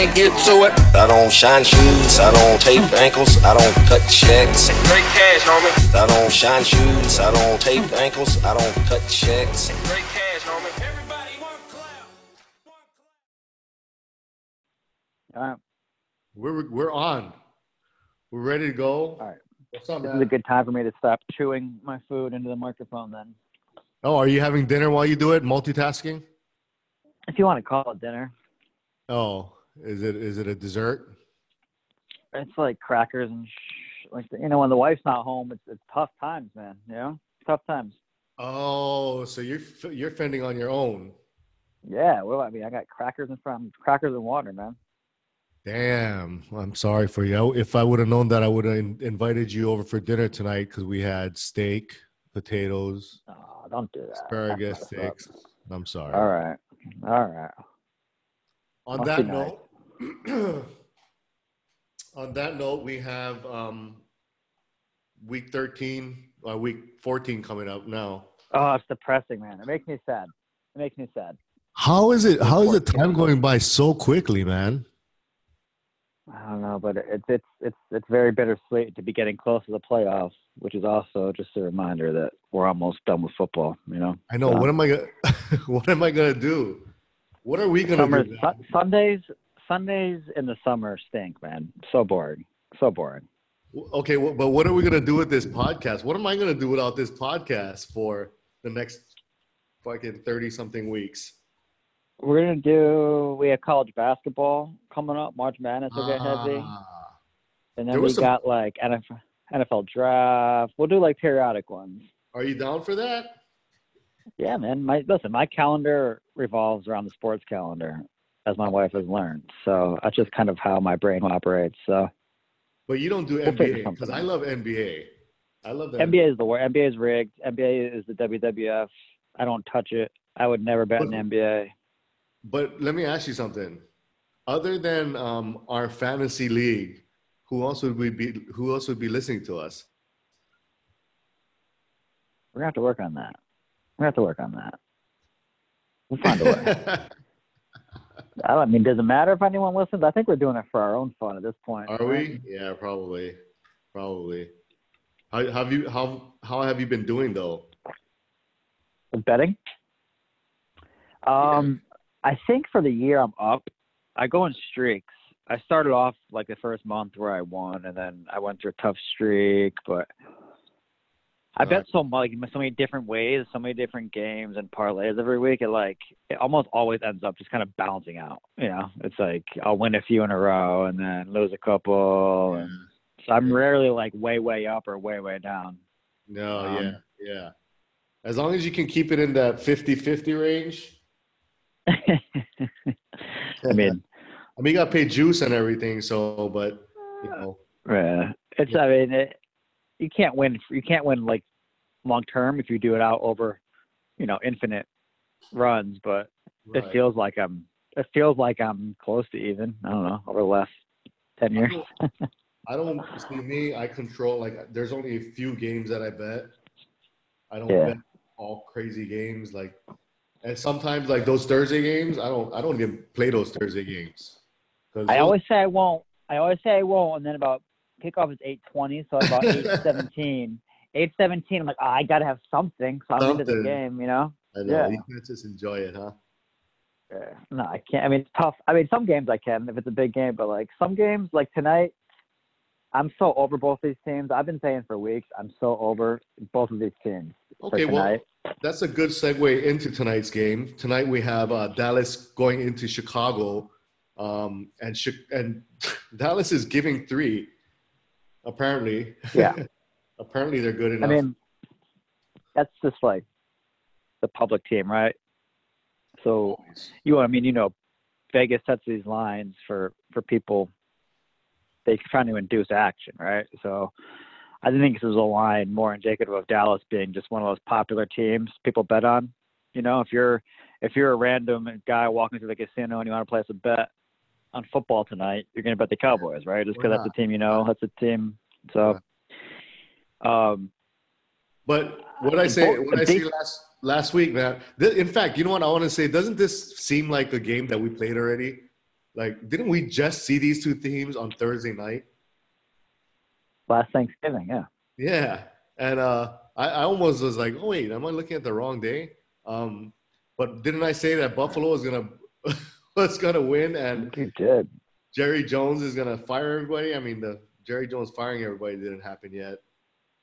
can't get to it. I don't shine shoes, I don't tape ankles, I don't cut checks. Straight cash, homie. I don't shine shoes, I don't tape ankles, I don't cut checks. Straight cash, homie. Everybody want clap. All right. We're we're on. We're ready to go. All right. What's up, This is a good time for me to stop chewing my food into the microphone then. Oh, are you having dinner while you do it? Multitasking? If you want to call it dinner, Oh, is it is it a dessert? it's like crackers and sh- like you know when the wife's not home, it's it's tough times, man. You know, tough times. Oh, so you're f- you're fending on your own. Yeah, well, I mean, I got crackers in front, crackers and water, man. Damn, I'm sorry for you. If I would have known that, I would have in- invited you over for dinner tonight because we had steak, potatoes, Oh, don't do that. asparagus sticks. I'm sorry. All right, all right. On Must that note, on that note, we have um, week 13, uh, week 14 coming up now. Oh, it's depressing, man. It makes me sad. It makes me sad. How is it? How is the time going by so quickly, man? I don't know, but it's it's it's it's very bittersweet to be getting close to the playoffs, which is also just a reminder that we're almost done with football. You know, I know. Yeah. What am I gonna? what am I gonna do? What are we gonna summer do? Su- Sundays Sundays in the summer stink, man. So boring, so boring. Okay, well, but what are we gonna do with this podcast? What am I gonna do without this podcast for the next fucking thirty something weeks? We're gonna do. We have college basketball coming up. March Madness will get heavy, Ah, and then we some- got like NFL, NFL draft. We'll do like periodic ones. are you down for that? Yeah, man. My listen, my calendar revolves around the sports calendar, as my wife has learned. So that's just kind of how my brain operates. So But you don't do We'll NBA because I love NBA. I love that. NBA is the word. NBA is rigged. NBA is the WWF. I don't touch it. I would never bet in But- NBA. But let me ask you something. Other than um, our fantasy league, who else would we be? Who else would be listening to us? We're gonna have to work on that. We're gonna have to work on that. We'll find a way. I don't I mean, does it matter if anyone listens? I think we're doing it for our own fun at this point. Are we? Yeah, probably, probably. How have you? How how have you been doing though? With betting? Um, I think for the year I'm up. I go in streaks. I started off like the first month where I won, and then I went through a tough streak. But I bet so much, so many different ways, so many different games and parlays every week. It like it almost always ends up just kind of balancing out. You know, it's like I'll win a few in a row and then lose a couple, and so I'm rarely like way way up or way way down. No, Um, yeah, yeah. As long as you can keep it in that 50-50 range. I mean. I mean, you got to pay juice and everything. So, but you know, Yeah, it's. I mean, it, you can't win. You can't win like long term if you do it out over, you know, infinite runs. But it feels like I'm. It feels like I'm close to even. I don't know over the last ten years. I don't see me. I control like. There's only a few games that I bet. I don't Yeah. bet all crazy games like, and sometimes like those Thursday games. I don't. I don't even play those Thursday games. 'Cause I those- always say I won't. I always say I won't, and then about kickoff is eight twenty, so I'm about eight seventeen. Eight seventeen. I'm like, oh, I gotta have something, so I'm into the game. You know. I know yeah. you can't just enjoy it, huh? Yeah. No, I can't. I mean, it's tough. I mean, some games I can if it's a big game, but like some games, like tonight, I'm so over both these teams. I've been saying for weeks, I'm so over both of these teams. Okay, well, that's a good segue into tonight's game. Tonight we have uh, Dallas going into Chicago, um, and and Dallas is giving three. Apparently, Yeah. apparently they're good enough. I mean, that's just like the public team, right? So you, I mean, you know, Vegas sets these lines for for people. They trying to induce action, right? So I think this is a line more indicative of Dallas being just one of those popular teams people bet on. You know, if you're if you're a random guy walking through the casino and you want to place a bet on football tonight, you're going to bet the Cowboys, right? Just because that's the team you know, that's the team. So, um, But what I say, what I say last last week, man. Th- in fact, you know what I want to say? Doesn't this seem like a game that we played already? Like, didn't we just see these two teams on Thursday night? Last Thanksgiving, yeah. Yeah, and uh, I, I almost was like, oh wait, am I looking at the wrong day? Um, but didn't I say that Buffalo was gonna was gonna win and he did. Jerry Jones is gonna fire everybody? I mean, the Jerry Jones firing everybody didn't happen yet.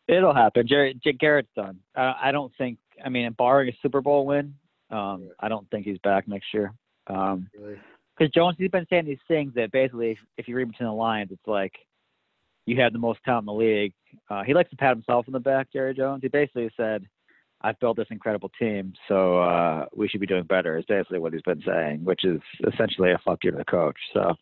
It'll happen. Jerry, Garrett's done. Uh, I don't think. I mean, barring a Super Bowl win, um, Right. I don't think he's back next year. Um, Really. because Jones, he's been saying these things that basically, if, if you read between the lines, it's like you have the most talent in the league. Uh, he likes to pat himself on the back, Jerry Jones. He basically said, "I've built this incredible team, so uh, we should be doing better." Is basically what he's been saying, which is essentially a fuck you to the coach. So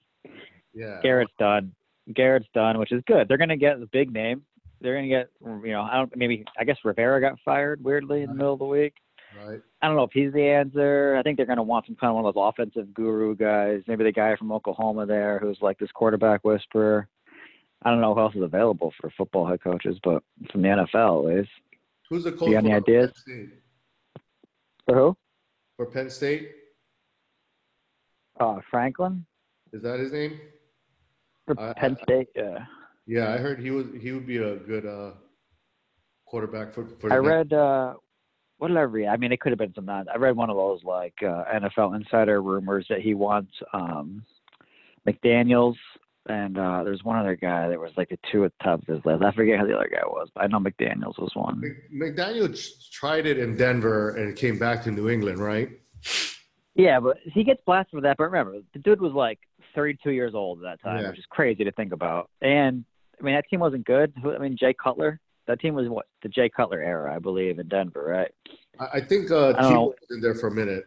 Yeah. Garrett's done. Garrett's done, which is good. They're going to get the big name. They're going to get, you know, I don't maybe I guess Rivera got fired weirdly in the middle of the week. Right. I don't know if he's the answer. I think they're going to want some kind of one of those offensive guru guys. Maybe the guy from Oklahoma there who's like this quarterback whisperer. I don't know who else is available for football head coaches, but from the NFL, at least. Who's the coach You got any ideas? For who? For Penn State, Uh, Franklin is that his name? for I- Penn I- State. Yeah, Yeah, I heard he was he would be a good uh, quarterback for. for I read. uh What did I read? I mean, it could have been some. non- I read one of those like uh, NFL insider rumors that he wants um McDaniels and uh there's one other guy that was like the two at the top of his list. I forget who the other guy was, but I know McDaniels was one. Mc- McDaniel tried it in Denver and came back to New England, right? Yeah, but he gets blasted for that. But remember, the dude was like 32 years old at that time, Yeah. which is crazy to think about. And I mean, that team wasn't good. I mean, Jay Cutler. That team was what the Jay Cutler era, I believe, in Denver, right? I, I think uh, I. Tebow was in there for a minute.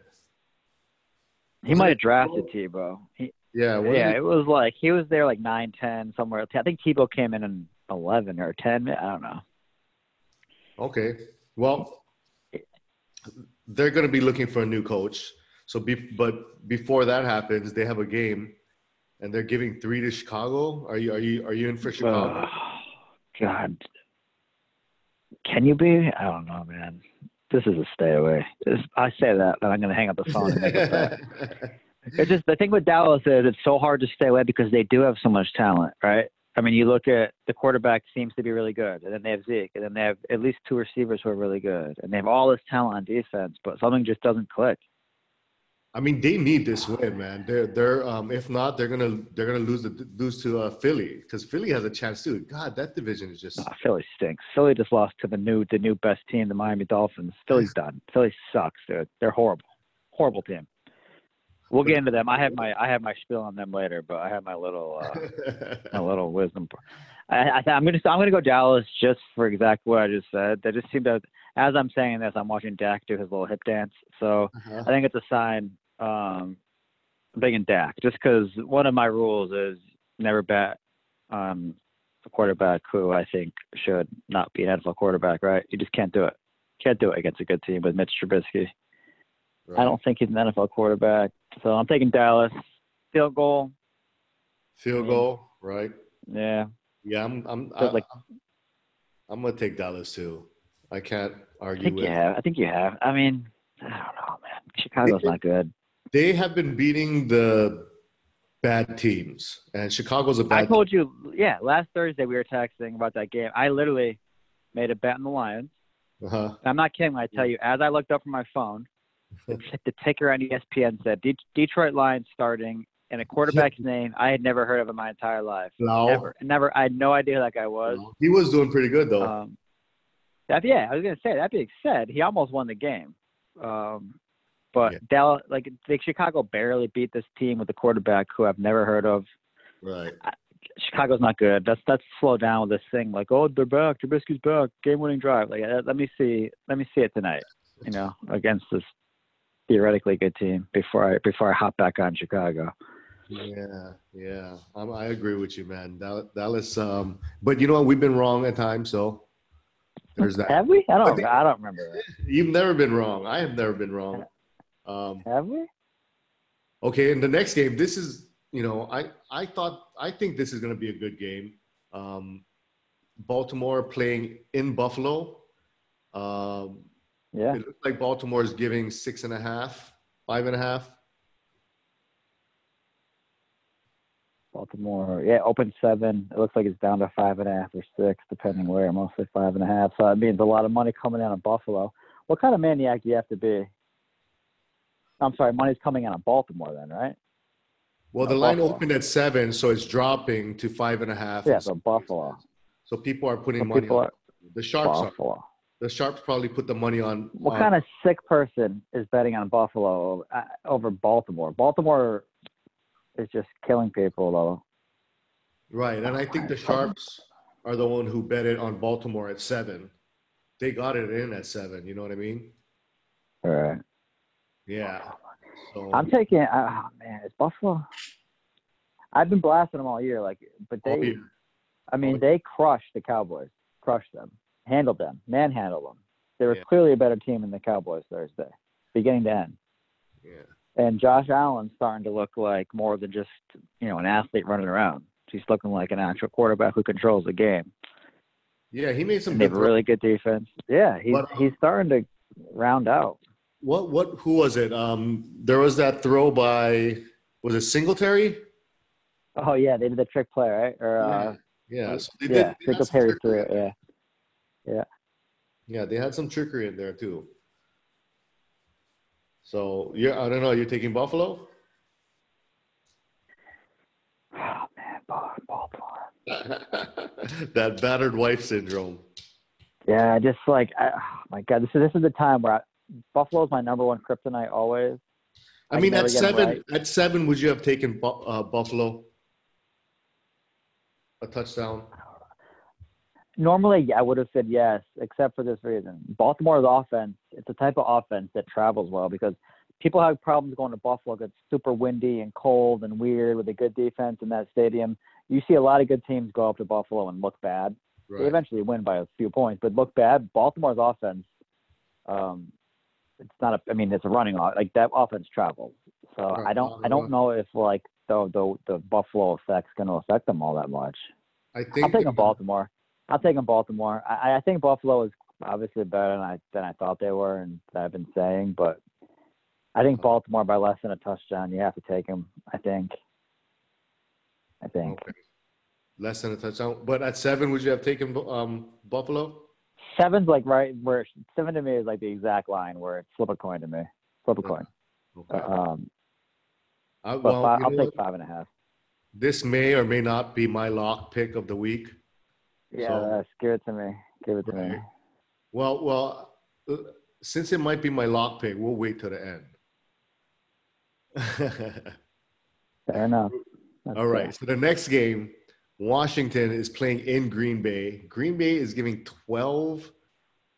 He might have drafted Tebow. He, Yeah, yeah, it was like he was there like nine, ten, somewhere. I think Tebow came in in 11 or 10. I don't know. Okay. Well, they're going to be looking for a new coach. So, be, but before that happens, they have a game, and they're giving three to Chicago. Are you are you are you in for Chicago? Ugh, God, can you be? I don't know, man. This is a stay away. This, I say that, and I'm going to hang up the phone and make it back. It's just the thing with Dallas is it's so hard to stay away because they do have so much talent, right? I mean, you look at the quarterback seems to be really good, and then they have Zeke, and then they have at least two receivers who are really good, and they have all this talent on defense, but something just doesn't click. I mean, they need this win, man. They're they're um, if not, they're gonna they're gonna lose the lose to uh, Philly because Philly has a chance too. God, that division is just Philly stinks. Philly just lost to the new the new best team, the Miami Dolphins. Philly's done. Philly sucks, dude. They're horrible, horrible team. We'll get into them. I have my I have my spiel on them later, but I have my little uh, my little wisdom. I, I, I'm gonna I'm gonna go Dallas just for exactly what I just said. They just seem to. As I'm saying this, I'm watching Dak do his little hip dance. So Uh-huh. I think it's a sign. Um, I'm thinking Dak, just because one of my rules is never bet um, a quarterback who I think should not be an NFL quarterback. Right? You just can't do it. Can't do it against a good team with Mitch Trubisky. I don't think he's an NFL quarterback. So I'm taking Dallas. Field goal. field goal, right? Yeah. Yeah, I'm I'm I, like- I'm gonna take Dallas too. I can't argue. I think with. you have. I think you have. I mean, I don't know, man. Chicago's not good. They have been beating the bad teams, and Chicago's a bad. I told you, yeah, last Thursday we were texting about that game. I literally made a bet on the Lions. uh-huh. I'm not kidding when I tell you, as I looked up from my phone, the, the ticker on ESPN said De- Detroit Lions starting and a quarterback's name I had never heard of in my entire life. Lau. Never, never. I had no idea who that guy was. He was doing pretty good though. Um, that, yeah, I was gonna say. That being said, he almost won the game. Um, but Yeah. Dallas, like, Chicago barely beat this team with a quarterback who I've never heard of. right. Chicago's not good. That's that's slow down with this thing. Like, oh, they're back. Trubisky's back. Game-winning drive. Like, let me see. Let me see it tonight. You know, against this theoretically good team before I before I hop back on Chicago. Yeah, yeah. I'm, I agree with you, man. Dallas, Dallas. Um, but you know what? We've been wrong at times, so there's that. Have we? I don't. think- I don't remember. That. You've never been wrong. I have never been wrong. Um, Have we? Okay, in the next game, this is you know I I thought I think this is going to be a good game. Um, Baltimore playing in Buffalo. Um, Yeah. It looks like Baltimore is giving six and a half, five and a half. Baltimore, yeah, open seven. It looks like it's down to five and a half or six, depending where. Mostly five and a half. So that means a lot of money coming out of Buffalo. What kind of maniac do you have to be? I'm sorry, money's coming out of Baltimore then, right? Well, No, the line Buffalo. opened at seven, so it's dropping to five and a half. Yeah, so Buffalo. So people are putting So money on are the sharps. Are, Buffalo. The sharps probably put the money on. What on- kind of sick person is betting on Buffalo uh, over Baltimore? Baltimore is just killing people, though. Right, and I think the sharps are the one who bet it on Baltimore at seven. They got it in at seven. You know what I mean? All right. Yeah. So I'm taking. Oh man, it's Buffalo. I've been blasting them all year, like, but they. I mean, they crushed the Cowboys, crushed them, handled them, manhandled them. They were Yeah. clearly a better team than the Cowboys Thursday, beginning to end. yeah. And Josh Allen's starting to look like more than just you know an athlete running around. He's looking like an actual quarterback who controls the game. Yeah, he made some And they have a really good defense. Yeah, he's But- he's starting to round out. What what who was it? Um there was that throw by was it Singletary? Oh yeah, they did the trick play, right? Or uh, Yeah. So they yeah, they Singletary threw it. there. Yeah. Yeah, they had some trickery in there too. So yeah, I don't know. You're taking Buffalo? Oh man, Baltimore. that battered wife syndrome. Yeah, just like, I, oh my God, this is this is the time where I, Buffalo's my number one kryptonite always. I I mean, at seven, right. at seven, would you have taken uh, Buffalo a touchdown? Normally, I would have said yes, except for this reason. Baltimore's offense, it's a type of offense that travels well because people have problems going to Buffalo. It's super windy and cold and weird with a good defense in that stadium. You see a lot of good teams go up to Buffalo and look bad. They eventually win by a few points, but look bad. Baltimore's offense, um, it's not a. I mean, it's a running off like that offense travels. So Right, I don't. I don't know if like the the the Buffalo effect's going to affect them all that much. I think I'm taking Baltimore. I'm taking Baltimore. I, I think Buffalo is obviously better than I than I thought they were, and that I've been saying. But I think Baltimore by less than a touchdown. You have to take them. I think. I think Okay. Less than a touchdown. But at seven, would you have taken um, Buffalo? seven's like right where seven to me is like the exact line where it's flip a coin to me. Flip a coin. Okay. Um, I, well, five, I'll take what? five and a half. this may or may not be my lock pick of the week. Yeah, So- that's give it to me. Give it to me. Well, well, uh, since it might be my lock pick, we'll wait till the end. Fair enough. That's All right. So the next game, Washington is playing in Green Bay. Green Bay is giving 12.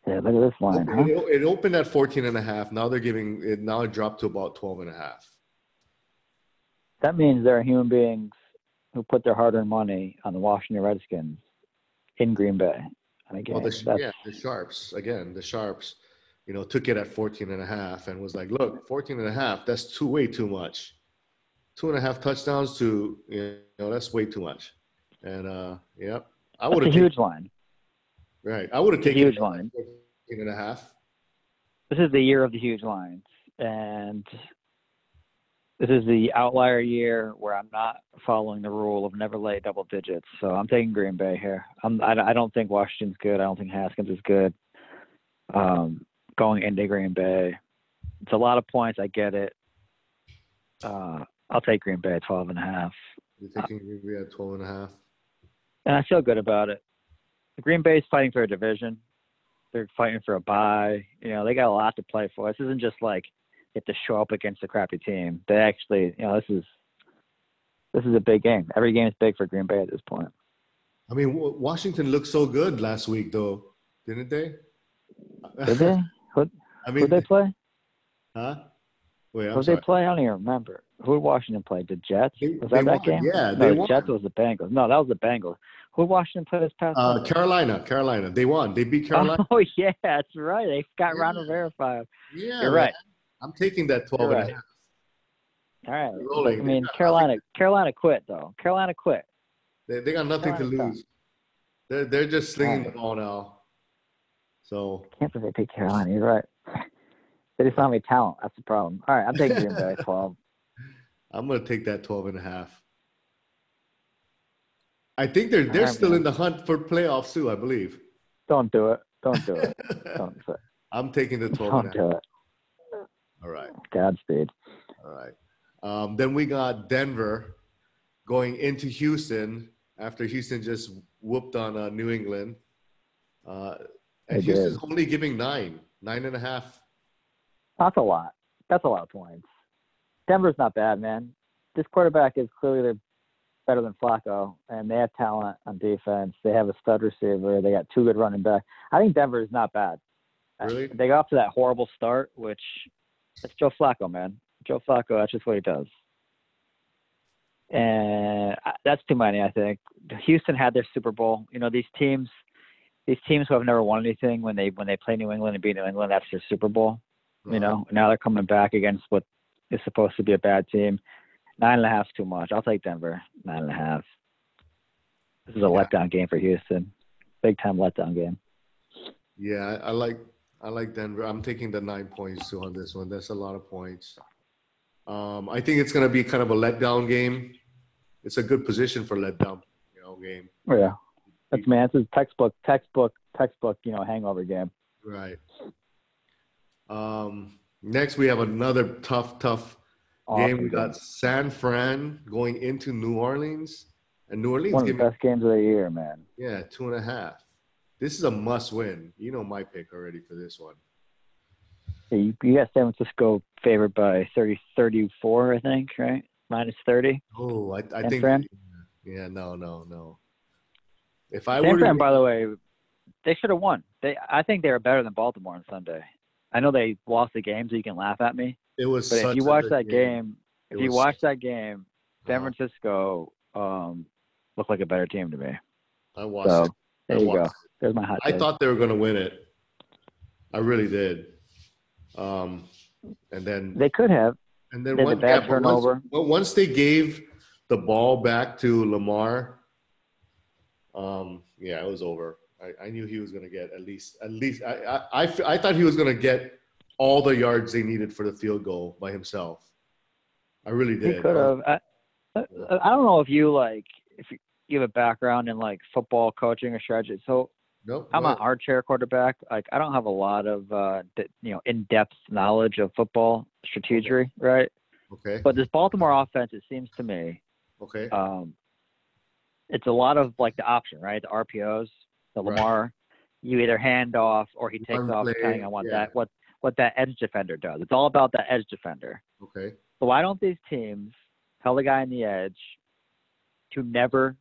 fair. Yeah, look at this line, huh? It, it opened at 14 and a half. Now they're giving it, now it dropped to about 12 and a half. That means there are human beings who put their hard-earned money on the Washington Redskins in Green Bay. And again, Well, the, yeah, the Sharps, again, the Sharps, you know, took it at 14 and a half and was like, look, 14 and a half, that's too, way too much. Two and a half touchdowns to, you know, that's way too much. And, uh, yeah, I would have huge line. right. I would have taken huge line. 14 and a half. This is the year of the huge lines, and this is the outlier year where I'm not following the rule of never lay double digits. So I'm taking Green Bay here. I'm, I, I don't think Washington's good. I don't think Haskins is good. Um, going into Green Bay, it's a lot of points. I get it. Uh, I'll take Green Bay at 12 and a half. You're taking Green Bay at 12 and a half. and I feel good about it. Green Bay's fighting for a division. They're fighting for a bye. You know, they got a lot to play for. This isn't just like have to show up against a crappy team. They actually, you know, this is this is a big game. Every game is big for Green Bay at this point. I mean, Washington looked so good last week, though, didn't they? Did they? Who I who mean, they play? huh? Wait, I'm Who sorry. they play? I don't even remember. Who did Washington play? The Jets? They- was that that won. game? Yeah, no, they the. Jets was the Bengals. No, that was the Bengals. Who Washington play this past? Uh? Carolina, Carolina. They won. They beat Carolina. Oh yeah, that's right. They got Ron Yeah. Rivera five. yeah, You're right. I'm taking that 12 You're and a right. half. All right. Rolling. I mean, Carolina. Carolina quit though. Carolina quit. They, they got nothing to Carolina lose. They're, they're just slinging Right. the ball now. So, Can't believe they beat Carolina. You're right. They just don't have any talent. That's the problem. All right, I'm taking Green Bay 12. I'm going to take that 12 and a half. I think they're they're still man. in the hunt for playoffs too. I believe. Don't do it. Don't do it. Don't do it. I'm taking the 12 Don't do it. All right. Godspeed. All right. Um, then we got Denver going into Houston after Houston just whooped on uh, New England. Uh, and They Houston's did. only giving nine, nine and a half. That's a lot. That's a lot of points. Denver's not bad, man. This quarterback is clearly better than Flacco, and they have talent on defense. They have a stud receiver. They got two good running backs. I think Denver is not bad. Really? They got off to that horrible start, which it's Joe Flacco, man. Joe Flacco, that's just what he does. And that's too many, I think. Houston had their Super Bowl. You know, these teams, these teams who have never won anything when they when they play New England and beat New England, that's their Super Bowl. You know, now they're coming back against what is supposed to be a bad team. Nine and a half is too much. I'll take Denver. Nine and a half. This is a Yeah. letdown game for Houston. Big time letdown game. Yeah, I like I like Denver. I'm taking the nine points too on this one. That's a lot of points. Um, I think it's gonna be kind of a letdown game. It's a good position for letdown, you know, game. Oh, yeah. That's man, this is textbook, textbook, textbook, you know, hangover game. Right. Um, next, we have another tough, tough game. We got San Fran going into New Orleans, and New Orleans One of the giving best games of the year, man. yeah two and a half. This is a must-win. You know my pick already for this one. Yeah, You, you got San Francisco favored by 30, 34, I think, right? Minus 30. Oh, I, I San think. Fran? Yeah, no, no, no. If I San were, Fran, by the way, they should have won. They, I think they were better than Baltimore on Sunday. I know they lost the game, so you can laugh at me. it was. But such if you watch that game, It if you watch that game, San Uh-huh. Francisco um, looked like a better team to me. I watched So it. there I you go. watched There's my hot I take. thought they were going to win it. I really did. Um, and then they could have. and then one, bad yeah, but once- once they gave the ball back to Lamar, um, yeah, it was over. I, I knew he was going to get at least at least I, I, I, I thought he was going to get all the yards they needed for the field goal by himself. I really He did. could have. I, I I don't know if you like if you, you have a background in like football coaching or strategy. So Nope. I'm an armchair quarterback. Like I don't have a lot of uh, d- you know in-depth knowledge of football strategy, right? Okay. But this Baltimore offense, it seems to me, Okay. um, it's a lot of like the option, right? The RPOs, the Lamar, Right. You either hand off or he takes off, depending on what yeah. that what what that edge defender does. It's all about that edge defender. Okay. So why don't these teams tell the guy on the edge to never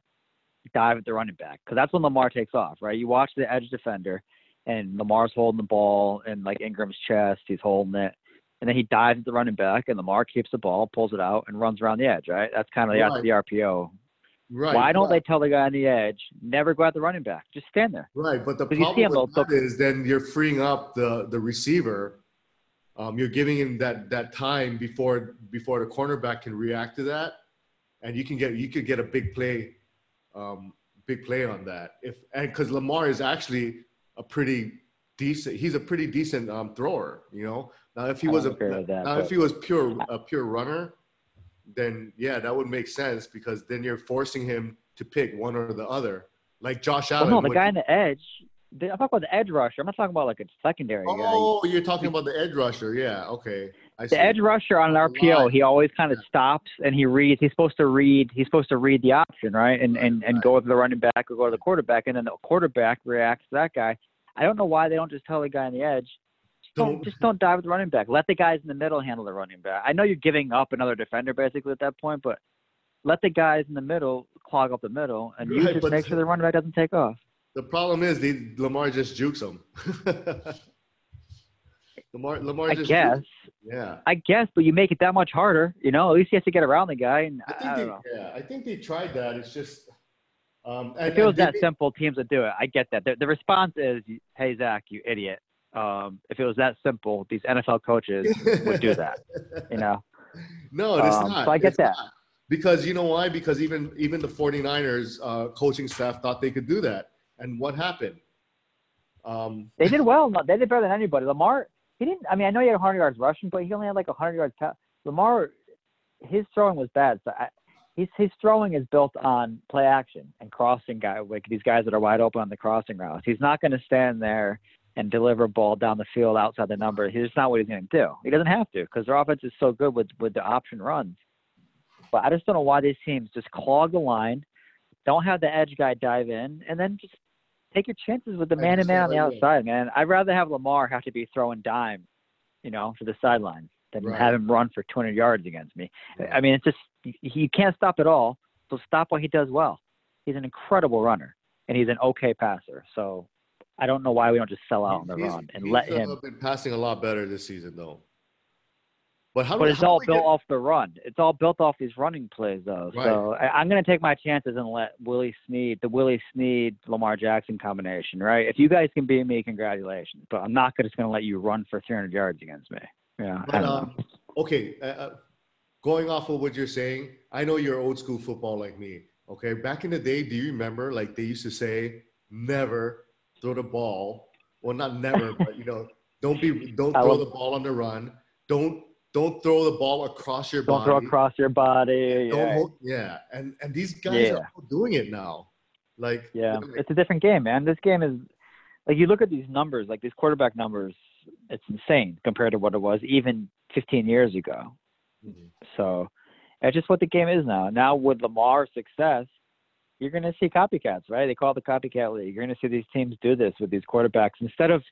dive at the running back? Because that's when Lamar takes off, right? You watch the edge defender, and Lamar's holding the ball in like Ingram's chest. He's holding it, and then he dives at the running back, and Lamar keeps the ball, pulls it out, and runs around the edge, right? That's kind of the, Right. the RPO. Right. why don't but- they tell the guy on the edge never go at the running back? Just stand there. Right, but the you problem him, with that is then you're freeing up the the receiver. Um, you're giving him that that time before before the cornerback can react to that, and you can get you could get a big play, um, big play on that. If and because Lamar is actually a pretty decent, he's a pretty decent um, thrower. You know, now if he was a don't agree with that, now if he was pure a pure runner, then yeah, that would make sense because then you're forcing him to pick one or the other, like Josh Well, Allen. no, the guy on the edge. I'm talking about the edge rusher. I'm not talking about like a secondary guy. Oh, you're talking about the edge rusher. Yeah. Okay. I see. the edge rusher on an Line. RPO, he always kind of stops and he reads. He's supposed to read. He's supposed to read the option, right? And and and right. go with the running back or go to the quarterback, and then the quarterback reacts to that guy. I don't know why they don't just tell the guy on the edge. Just don't, Don't- just don't dive with the running back. Let the guys in the middle handle the running back. I know you're giving up another defender basically at that point, but let the guys in the middle clog up the middle, and you Right, just make sure the running back doesn't take off. The problem is the Lamar just jukes him. Lamar, Lamar I guess. Yeah. I guess, but you make it that much harder. You know, at least he has to get around the guy. And I I, think I they, don't know. yeah, I think they tried that. It's just um and, If it was and they that simple, teams would do it. I get that. The, the response is, "Hey Zach, you idiot." Um, if it was that simple, these NFL coaches would do that. You know, No, it's Um, not. so I get It's that. not. Because you know why? Because even even the 49ers uh, coaching staff thought they could do that. And what happened? Um, they did well. They did better than anybody. Lamar, he didn't. I mean, I know he had 100 yards rushing, but he only had like 100 yards. Pa- Lamar, his throwing was bad. So I, He's his throwing is built on play action and crossing guy like these guys that are wide open on the crossing routes. He's not going to stand there and deliver ball down the field outside the number. He's not what he's going to do. He doesn't have to because their offense is so good with with the option runs. But I just don't know why these teams just clog the line, don't have the edge guy dive in, and then just take your chances with the man to man on the outside, man. I'd rather have Lamar have to be throwing dime, you know, to the sideline than Right. have him run for 200 yards against me. I mean, it's just he can't stop it all. So stop what he does well. He's an incredible runner and he's an okay passer. So I don't know why we don't just sell out on the He's- run and he's, let him. been passing a lot better this season, though. But how? do- But it's all built get- off the run. It's all built off these running plays, though. So I, I'm going to take my chances and let Willie Snead, the Willie Snead Lamar Jackson combination, right? If you guys can beat me, congratulations. But I'm not just going to let you run for 300 yards against me. Yeah. But, um, okay, uh, uh, going off of what you're saying, I know you're old school football like me. Okay, back in the day, do you remember like they used to say, never throw the ball. Well, not never, but you know, don't be, don't I throw love- the ball on the run. Don't, don't throw the ball across your Don't body. throw across your body. Don't Yeah. hold- yeah, and and these guys Yeah. are all doing it now. Like, Yeah, you know, like- it's a different game, man. This game is like you look at these numbers, like these quarterback numbers. It's insane compared to what it was even 15 years ago. Mhm. So it's just what the game is now. Now with Lamar's success, you're going to see copycats, right? They call it the copycat league. You're going to see these teams do this with these quarterbacks instead of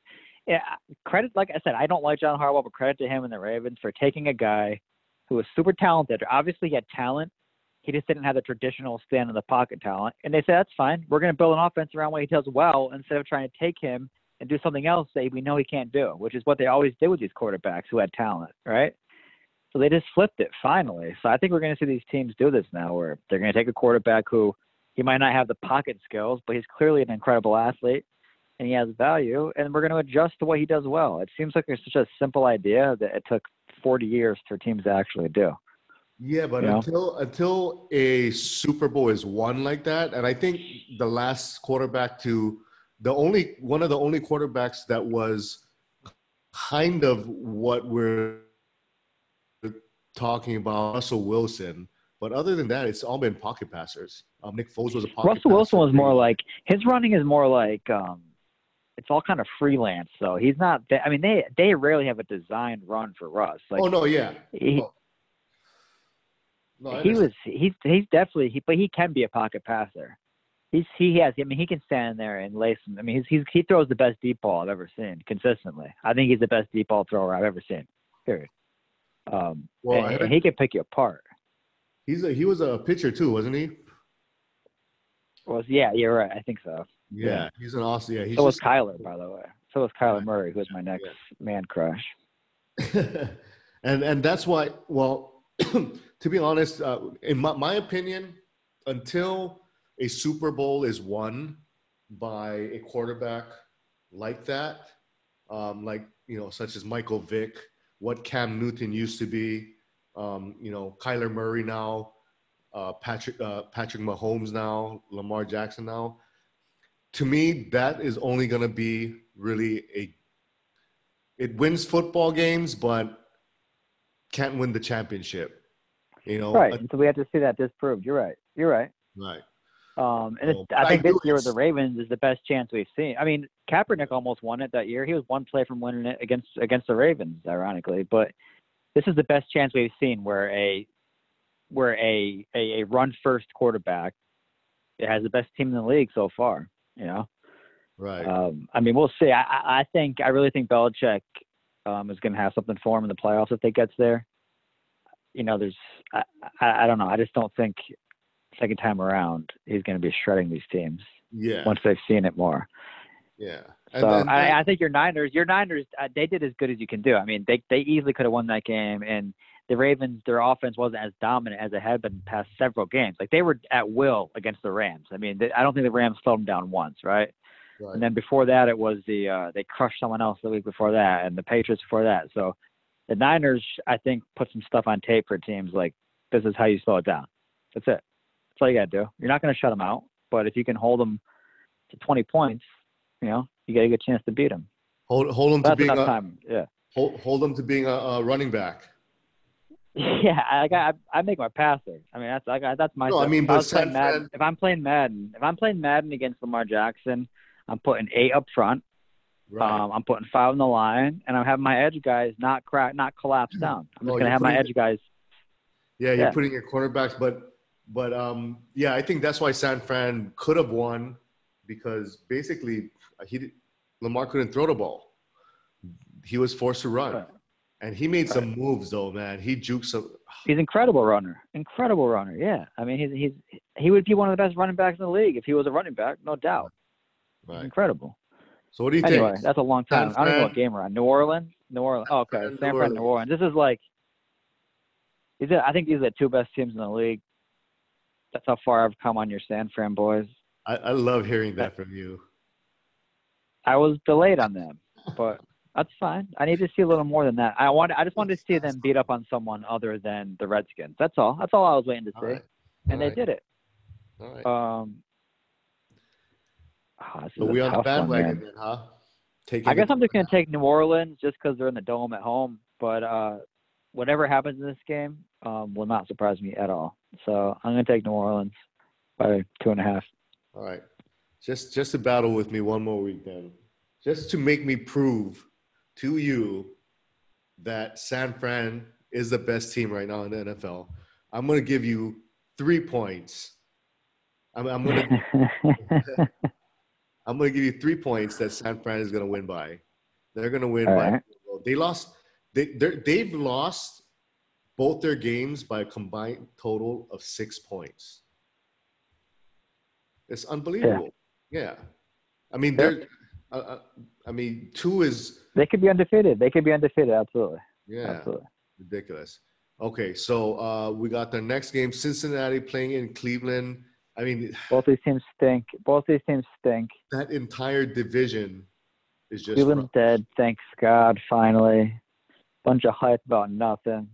yeah, credit. Like I said, I don't like John Harbaugh, but credit to him and the Ravens for taking a guy who was super talented. Obviously, he had talent. He just didn't have the traditional stand in the pocket talent. And they said, that's fine. We're going to build an offense around what he does well instead of trying to take him and do something else that we know he can't do, which is what they always did with these quarterbacks who had talent, right? So they just flipped it finally. So I think we're going to see these teams do this now where they're going to take a quarterback who he might not have the pocket skills, but he's clearly an incredible athlete and he has value, and we're going to adjust to what he does well. It seems like it's such a simple idea that it took 40 years for teams to actually do. Yeah, but You know? until until a Super Bowl is won like that, and I think the last quarterback to the only one of the only quarterbacks that was kind of what we're talking about, Russell Wilson. But other than that, it's all been pocket passers. Um, Nick Foles was a pocket passer. Russell Wilson was more like his running is more like um, it's all kind of freelance. So he's not. That, I mean, they they rarely have a designed run for Russ. Like oh no, yeah. he, Oh. No, he was he's he's definitely he, but he can be a pocket passer. He's he has. I mean, he can stand there and lace. Them. I mean, he's, he's he throws the best deep ball I've ever seen consistently. I think he's the best deep ball thrower I've ever seen. Period. Um, Well, and, and he can pick you apart. He's a, he was a pitcher too, wasn't he? Well, yeah, you're right. I think so. Yeah, Yeah. he's an awesome. Yeah, he's so was just, Kyler, by the way. So was Kyler Right. Murray, who's my next man crush. and and that's why. Well, to be honest, uh, in my, my opinion, until a Super Bowl is won by a quarterback like that, um, like you know, such as Michael Vick, what Cam Newton used to be, um, you know, Kyler Murray now, uh, Patrick uh, Patrick Mahomes now, Lamar Jackson now. To me, that is only going to be really a. It wins football games, but can't win the championship. You know, Right. So we have to see that disproved. You're right. You're right. right. Um, and it's, but I I think this year with the Ravens is the best chance we've seen. I mean, Kaepernick almost won it that year. He was one play from winning it against against the Ravens, ironically. But this is the best chance we've seen where a where a a, a run first quarterback it has the best team in the league so far. You know, Right. um, I mean, we'll see. I, I think I really think Belichick um, is going to have something for him in the playoffs if they gets there. You know, there's I, I I don't know. I just don't think second time around he's going to be shredding these teams yeah. once they've seen it more. Yeah. So I, I think your Niners, your Niners, uh, they did as good as you can do. I mean, they they easily could have won that game, and the Ravens, their offense wasn't as dominant as it had been past several games. Like they were at will against the Rams. I mean, they, I don't think the Rams slowed them down once, right? right. And then before that, it was the uh, they crushed someone else the week before that, and the Patriots before that. So the Niners, I think, put some stuff on tape for teams like this is how you slow it down. That's it. That's all you got to do. You're not going to shut them out, but if you can hold them to 20 points, you know, you got a good chance to beat them. hold hold him to being a, time. Yeah. hold, hold him to being a, a running back. Yeah, I I, I make my passer. I mean, that's I, that's my. No, I mean, if I but was playing San Madden, Fran- if I'm playing Madden, if I'm playing Madden against Lamar Jackson, I'm putting eight up front. Right. Um, I'm putting five on the line, and I'm having my edge guys not crack, not collapse down. I'm just Oh, gonna have my edge guys. yeah, you're yeah. putting your cornerbacks, but but um, yeah, I think that's why San Fran could have won because basically he Lamar couldn't throw the ball. He was forced to run, Right. and he made some moves though, man. He juked some. He's incredible runner, incredible runner. Yeah, I mean, he's he's he would be one of the best running backs in the league if he was a running back, no doubt. Right. incredible. So what do you Anyway, think? that's a long time. San I don't know what game we're on. New Orleans, New Orleans. Oh, okay, San Fran, New Orleans. This is like these. Are, I think these are the two best teams in the league. That's how far I've come on your San Fran boys. I, I love hearing that from you. I was delayed on them, but that's fine. I need to see a little more than that. I want. I just wanted to see them beat up on someone other than the Redskins. That's all. That's all I was waiting to see, right. and All they right. did it. All right. Um. ah, this so we on the tough one, bandwagon then, huh? Taking I guess I'm just gonna take New Orleans just because they're in the dome at home. But uh, whatever happens in this game um, will not surprise me at all. So I'm gonna take New Orleans by two and a half. All right. Just just to battle with me one more week then. Just to make me prove to you that San Fran is the best team right now in the NFL. I'm going to give you 3 points. I'm, I'm going to I'm going to give you 3 points that San Fran is going to win by. They're going to win All by right. they lost they they've lost both their games by a combined total of 6 points. It's unbelievable. Yeah. I mean, they're. Uh, uh, I mean, two is they could be undefeated. They could be undefeated. Absolutely. yeah Absolutely. ridiculous. Okay, so uh, we got the next game: Cincinnati playing in Cleveland. I mean, Both these teams stink. Both these teams stink. that entire division is just. Cleveland's dead. Thanks God. Finally. Bunch of hype about nothing.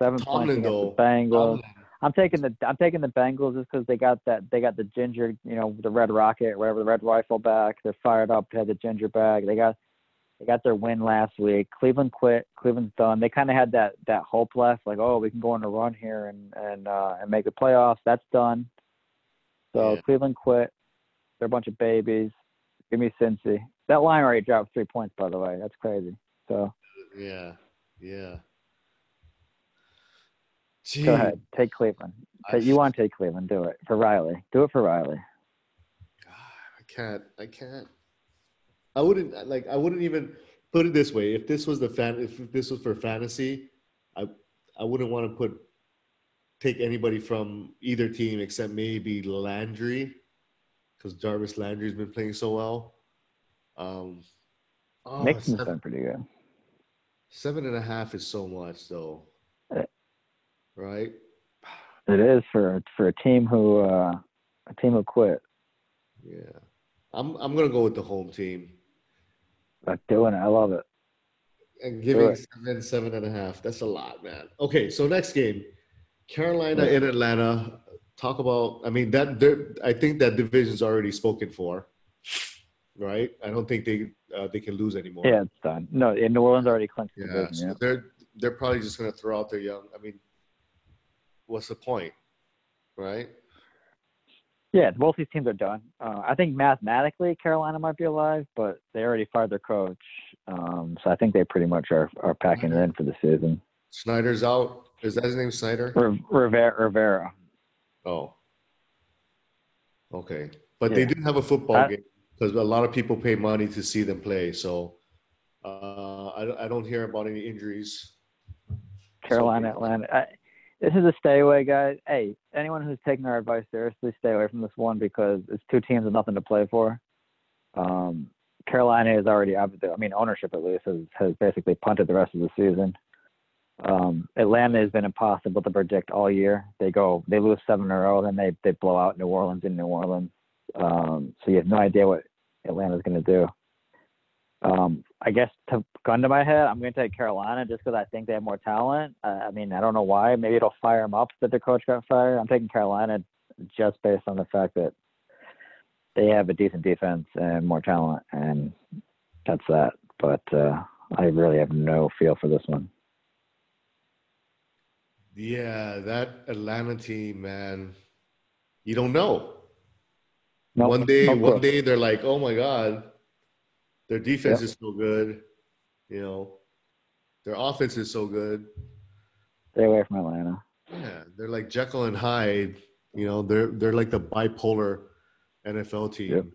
Seven Tomlin, points though. against the Bengals. Tomlin, I'm taking the I'm taking the Bengals just because they got that they got the ginger you know the red rocket whatever the red rifle back. They're fired up they had the ginger bag. They got they got their win last week. Cleveland quit Cleveland's done. They kind of had that that hope left like oh we can go on a run here and and uh, and make the playoffs. That's done. So Yeah. Cleveland quit. They're a bunch of babies. Give me Cincy. That line already dropped three points by the way. That's crazy. So yeah, yeah. Go ahead take Cleveland I- you want to take Cleveland do it for Riley do it for Riley. I can't. I can't. I wouldn't like. I wouldn't even put it this way. If this was the fan, if this was for fantasy, I I wouldn't want to put take anybody from either team except maybe Landry, because Jarvis Landry's been playing so well. Um, oh, seven, been pretty good. seven and a half is so much, though. Right? It is for for a team who uh, a team who quit. Yeah. I'm I'm gonna go with the home team. But doing it, I love it. and giving it. seven, seven and a half. That's a lot, man. Okay, so next game, Carolina in Atlanta. Talk about. I mean, that I think that division's already spoken for, right? I don't think they uh, they can lose anymore. Yeah, it's done. No, yeah, New Orleans already clinched the division. So Yeah. they're they're probably just gonna throw out their young. I mean, what's the point, right? yeah, both these teams are done. Uh, I think mathematically Carolina might be alive, but they already fired their coach, um, so I think they pretty much are are packing it in for the season. Snyder's out. Is that his name, Snyder? Riv- Rivera, Rivera. Oh. Okay. But they Yeah. didn't have a football I- game because a lot of people pay money to see them play. So uh, I, don't- I don't hear about any injuries. Carolina, Atlanta. I, this is a stay away, guys. Hey, anyone who's taking our advice seriously, stay away from this one because it's two teams with nothing to play for. Um, Carolina is already, I mean, ownership at least has, has basically punted the rest of the season. Um, Atlanta has been impossible to predict all year. They go, they lose seven in a row, then they they blow out New Orleans in New Orleans. Um, so you have no idea what Atlanta's going to do. Um, I guess to gun to my head, I'm going to take Carolina just because I think they have more talent. Uh, I mean, I don't know why. Maybe it'll fire them up that their coach got fired. I'm taking Carolina just based on the fact that they have a decent defense and more talent, and that's that. But uh, I really have no feel for this one. Yeah, that Atlanta team, man. You don't know. Nope, one day, no one day they're like, "Oh my god, their defense Yep. is so good," you know, their offense is so good. Stay away from Atlanta. Yeah, they're like Jekyll and Hyde. You know, they're they're like the bipolar NFL team.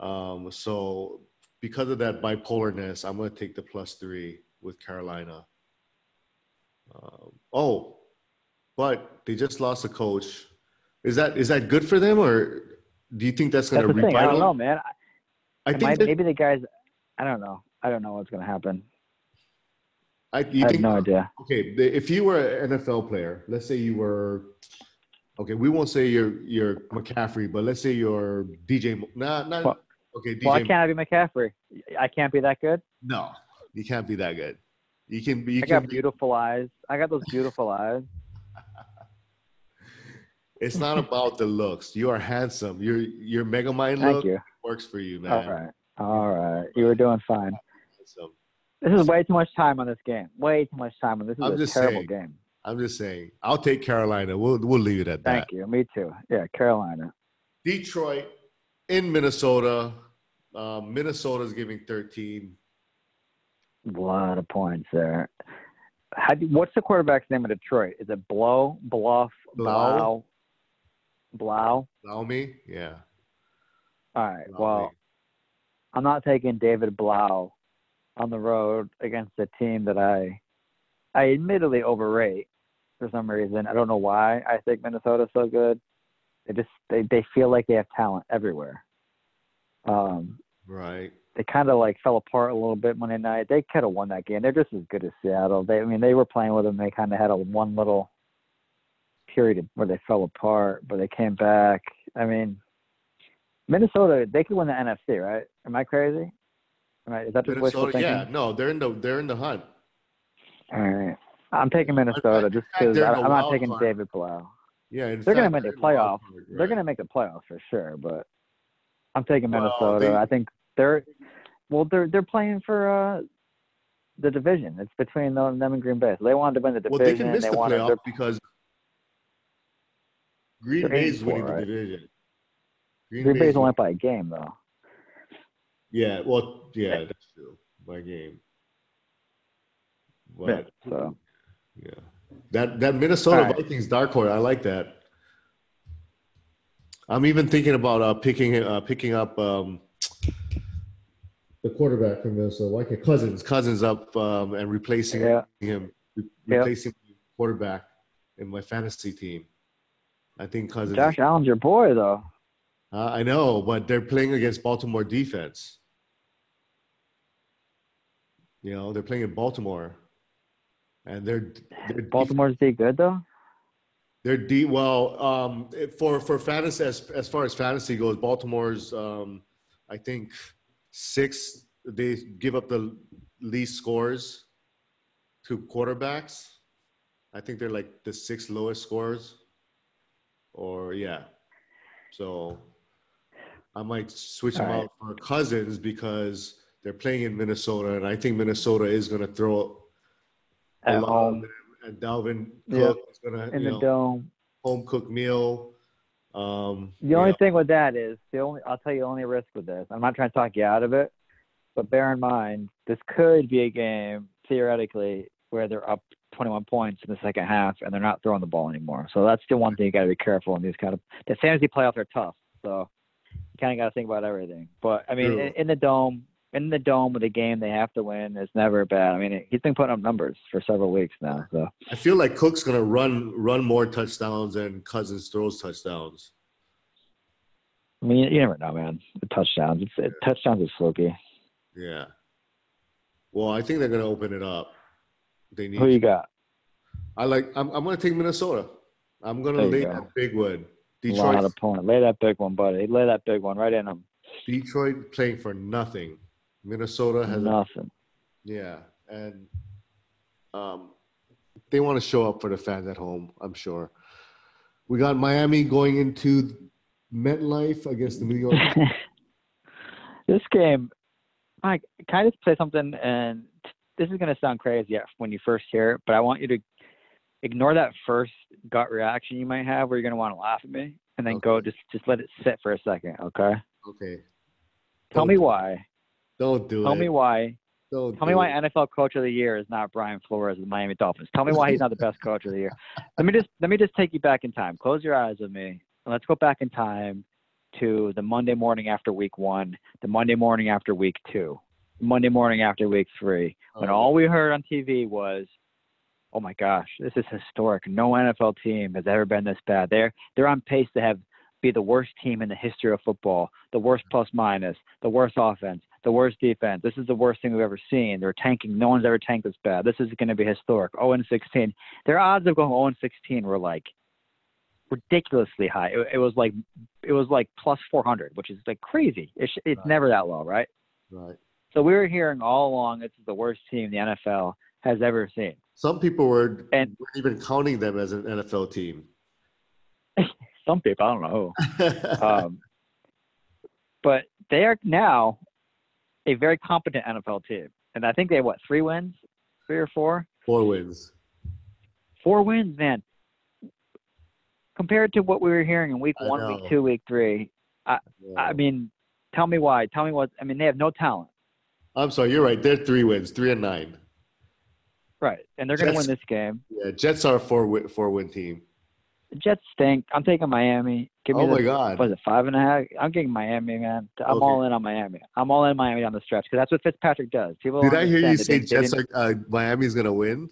Yep. Um, so because of that bipolarness, I'm going to take the plus three with Carolina. Um, oh, but they just lost a coach. Is that is that good for them, or do you think that's going to thing. I don't know, man. I I think might, that, maybe the guys. I don't know. I don't know what's gonna happen. I, you I have think no idea. okay if you were an NFL player, let's say you were okay, we won't say you're you're McCaffrey, but let's say you're DJ. Not Nah, not Well- okay. DJ. Why can't I be McCaffrey? I can't be that good. no, you can't be that good. You can be. You I can got be, beautiful eyes. I got those beautiful eyes. It's not about the looks. You are handsome. Your your Megamind Thank look you. Works for you, man. All right. All right. You were doing fine. Handsome. This is way too much time on this game. Way too much time on this. Is I'm a just terrible saying. game. I'm just saying. I'll take Carolina. We'll we'll leave it at that. Thank you. Me too. Yeah, Carolina. Detroit in Minnesota. Um, Minnesota's giving 13. A lot of points there. How do, what's the quarterback's name of Detroit? Is it Blow, Bluff, Blau? Blau, Blau? Me? Yeah. All right. Blau, Well, maybe. I'm not taking David Blau on the road against a team that I, I admittedly overrate for some reason. I don't know why. I think Minnesota's so good. They just they they feel like they have talent everywhere. Um, right. they kind of like fell apart a little bit Monday night. They could have won that game. They're just as good as Seattle. They, I mean, they were playing with them. They kind of had a one little period where they fell apart, but they came back. I mean, Minnesota, they could win the NFC, right? Am I crazy? Am I, is that just wishful Minnesota, thinking? yeah. No, they're in the they're in the hunt. All right. I'm taking Minnesota just because I'm not taking card. David Blau. Yeah, They're gonna make the they're in wild playoff. They're going to make the playoffs for sure, but I'm taking Well, Minnesota. they- I think they're well, they're they're playing for uh, the division. It's between them, them and Green Bay. So they wanted to win the Well, they division. can miss the wanted playoff because Green eight and winning four, the division. Green Bay's Bay's only by a game though. Yeah, well, yeah, that's true. By game. Yeah, But so yeah, that that Minnesota All right. Vikings dark horse, I like that. I'm even thinking about uh, picking uh, picking up um, the quarterback from Minnesota. Like a Cousins, Cousins up um, and replacing Yeah. him, re- Yep. replacing the quarterback in my fantasy team. I think Cousins. Josh Allen's your boy though. Uh, I know, but they're playing against Baltimore defense. You know, they're playing in Baltimore, and they're they're def- Baltimore's D good though. they're D. Well, um, for for fantasy as as far as fantasy goes, Baltimore's um, I think six. They give up the least scores to quarterbacks. I think they're like the six lowest scores, or yeah. So I might switch them All right. out for Cousins because they're playing in Minnesota, and I think Minnesota is going to throw a At home and Dalvin Yeah. Cook is going to in the know dome. home cooked meal. Um, The only know, thing with that is the only I'll tell you the only risk with this. I'm not trying to talk you out of it, but bear in mind this could be a game theoretically where they're up 21 points in the second half and they're not throwing the ball anymore. So that's the one thing you got to be careful in these kind of the fantasy playoffs are tough. So you kind of got to think about everything. But I mean, in, in the dome, in the dome with a game they have to win is never bad. I mean, he's been putting up numbers for several weeks now. So I feel like Cook's going to run run more touchdowns than Cousins throws touchdowns. I mean, you never know, man. The touchdowns, it's, it, touchdowns is fluky. Yeah. Well, I think they're going to open it up. They need. Who you got? I like. I'm. I'm to take Minnesota. I'm going to There you lay go. that big one. A lot Detroit. of point. Lay that big one, buddy. Lay that big one right in them. Detroit playing for nothing. Minnesota has. A, Nothing. yeah, and um, they want to show up for the fans at home. I'm sure. We got Miami going into MetLife against the New York. this game, Mike, can I just say something? And this is going to sound crazy when you first hear it, but I want you to ignore that first gut reaction you might have where you're gonna want to laugh at me, and then go just just let it sit for a second, okay? Okay. Tell Don't me do- why. Don't do Tell it. Tell me why. Don't Tell me why it. NFL Coach of the Year is not Brian Flores of the Miami Dolphins. Tell me why he's not the best Coach of the Year. Let me just let me just take you back in time. Close your eyes with me, and let's go back in time to the Monday morning after Week One, the Monday morning after Week Two, Monday morning after Week Three, when Oh, all we heard on TV was, "Oh my gosh, this is historic. No NFL team has ever been this bad. They're they're on pace to have be the worst team in the history of football, the worst mm-hmm. plus minus, the worst offense, the worst defense. This is the worst thing we've ever seen. They're tanking. No one's ever tanked this bad. This is going to be historic. 0 and 16. Their odds of going 0 and 16 were like ridiculously high. It, it was like it was like plus 400, which is like crazy. It's it's Right. never that low, right? Right. So we were hearing all along this is the worst team the NFL has ever seen. Some people were And- weren't even counting them as an NFL team. Some people, I don't know who. um, but they are now a very competent NFL team, and I think they have what three wins, three or four, Four wins. four wins, man. Compared to what we were hearing in week I one, know. week two, week three, I Yeah. mean, tell me why. Tell me what. I mean, they have no talent, I'm sorry, you're right. They're three wins, three and nine. Right? And they're going to win this game. Yeah, Jets are a four win, four win team. The Jets stink. I'm taking Miami. Give me Oh the, my God! what is it, five and a half? I'm getting Miami, man. I'm Okay. all in on Miami. I'm all in Miami on the stretch because that's what Fitzpatrick does. People Did I hear you say they- Jets are uh, Miami's gonna win?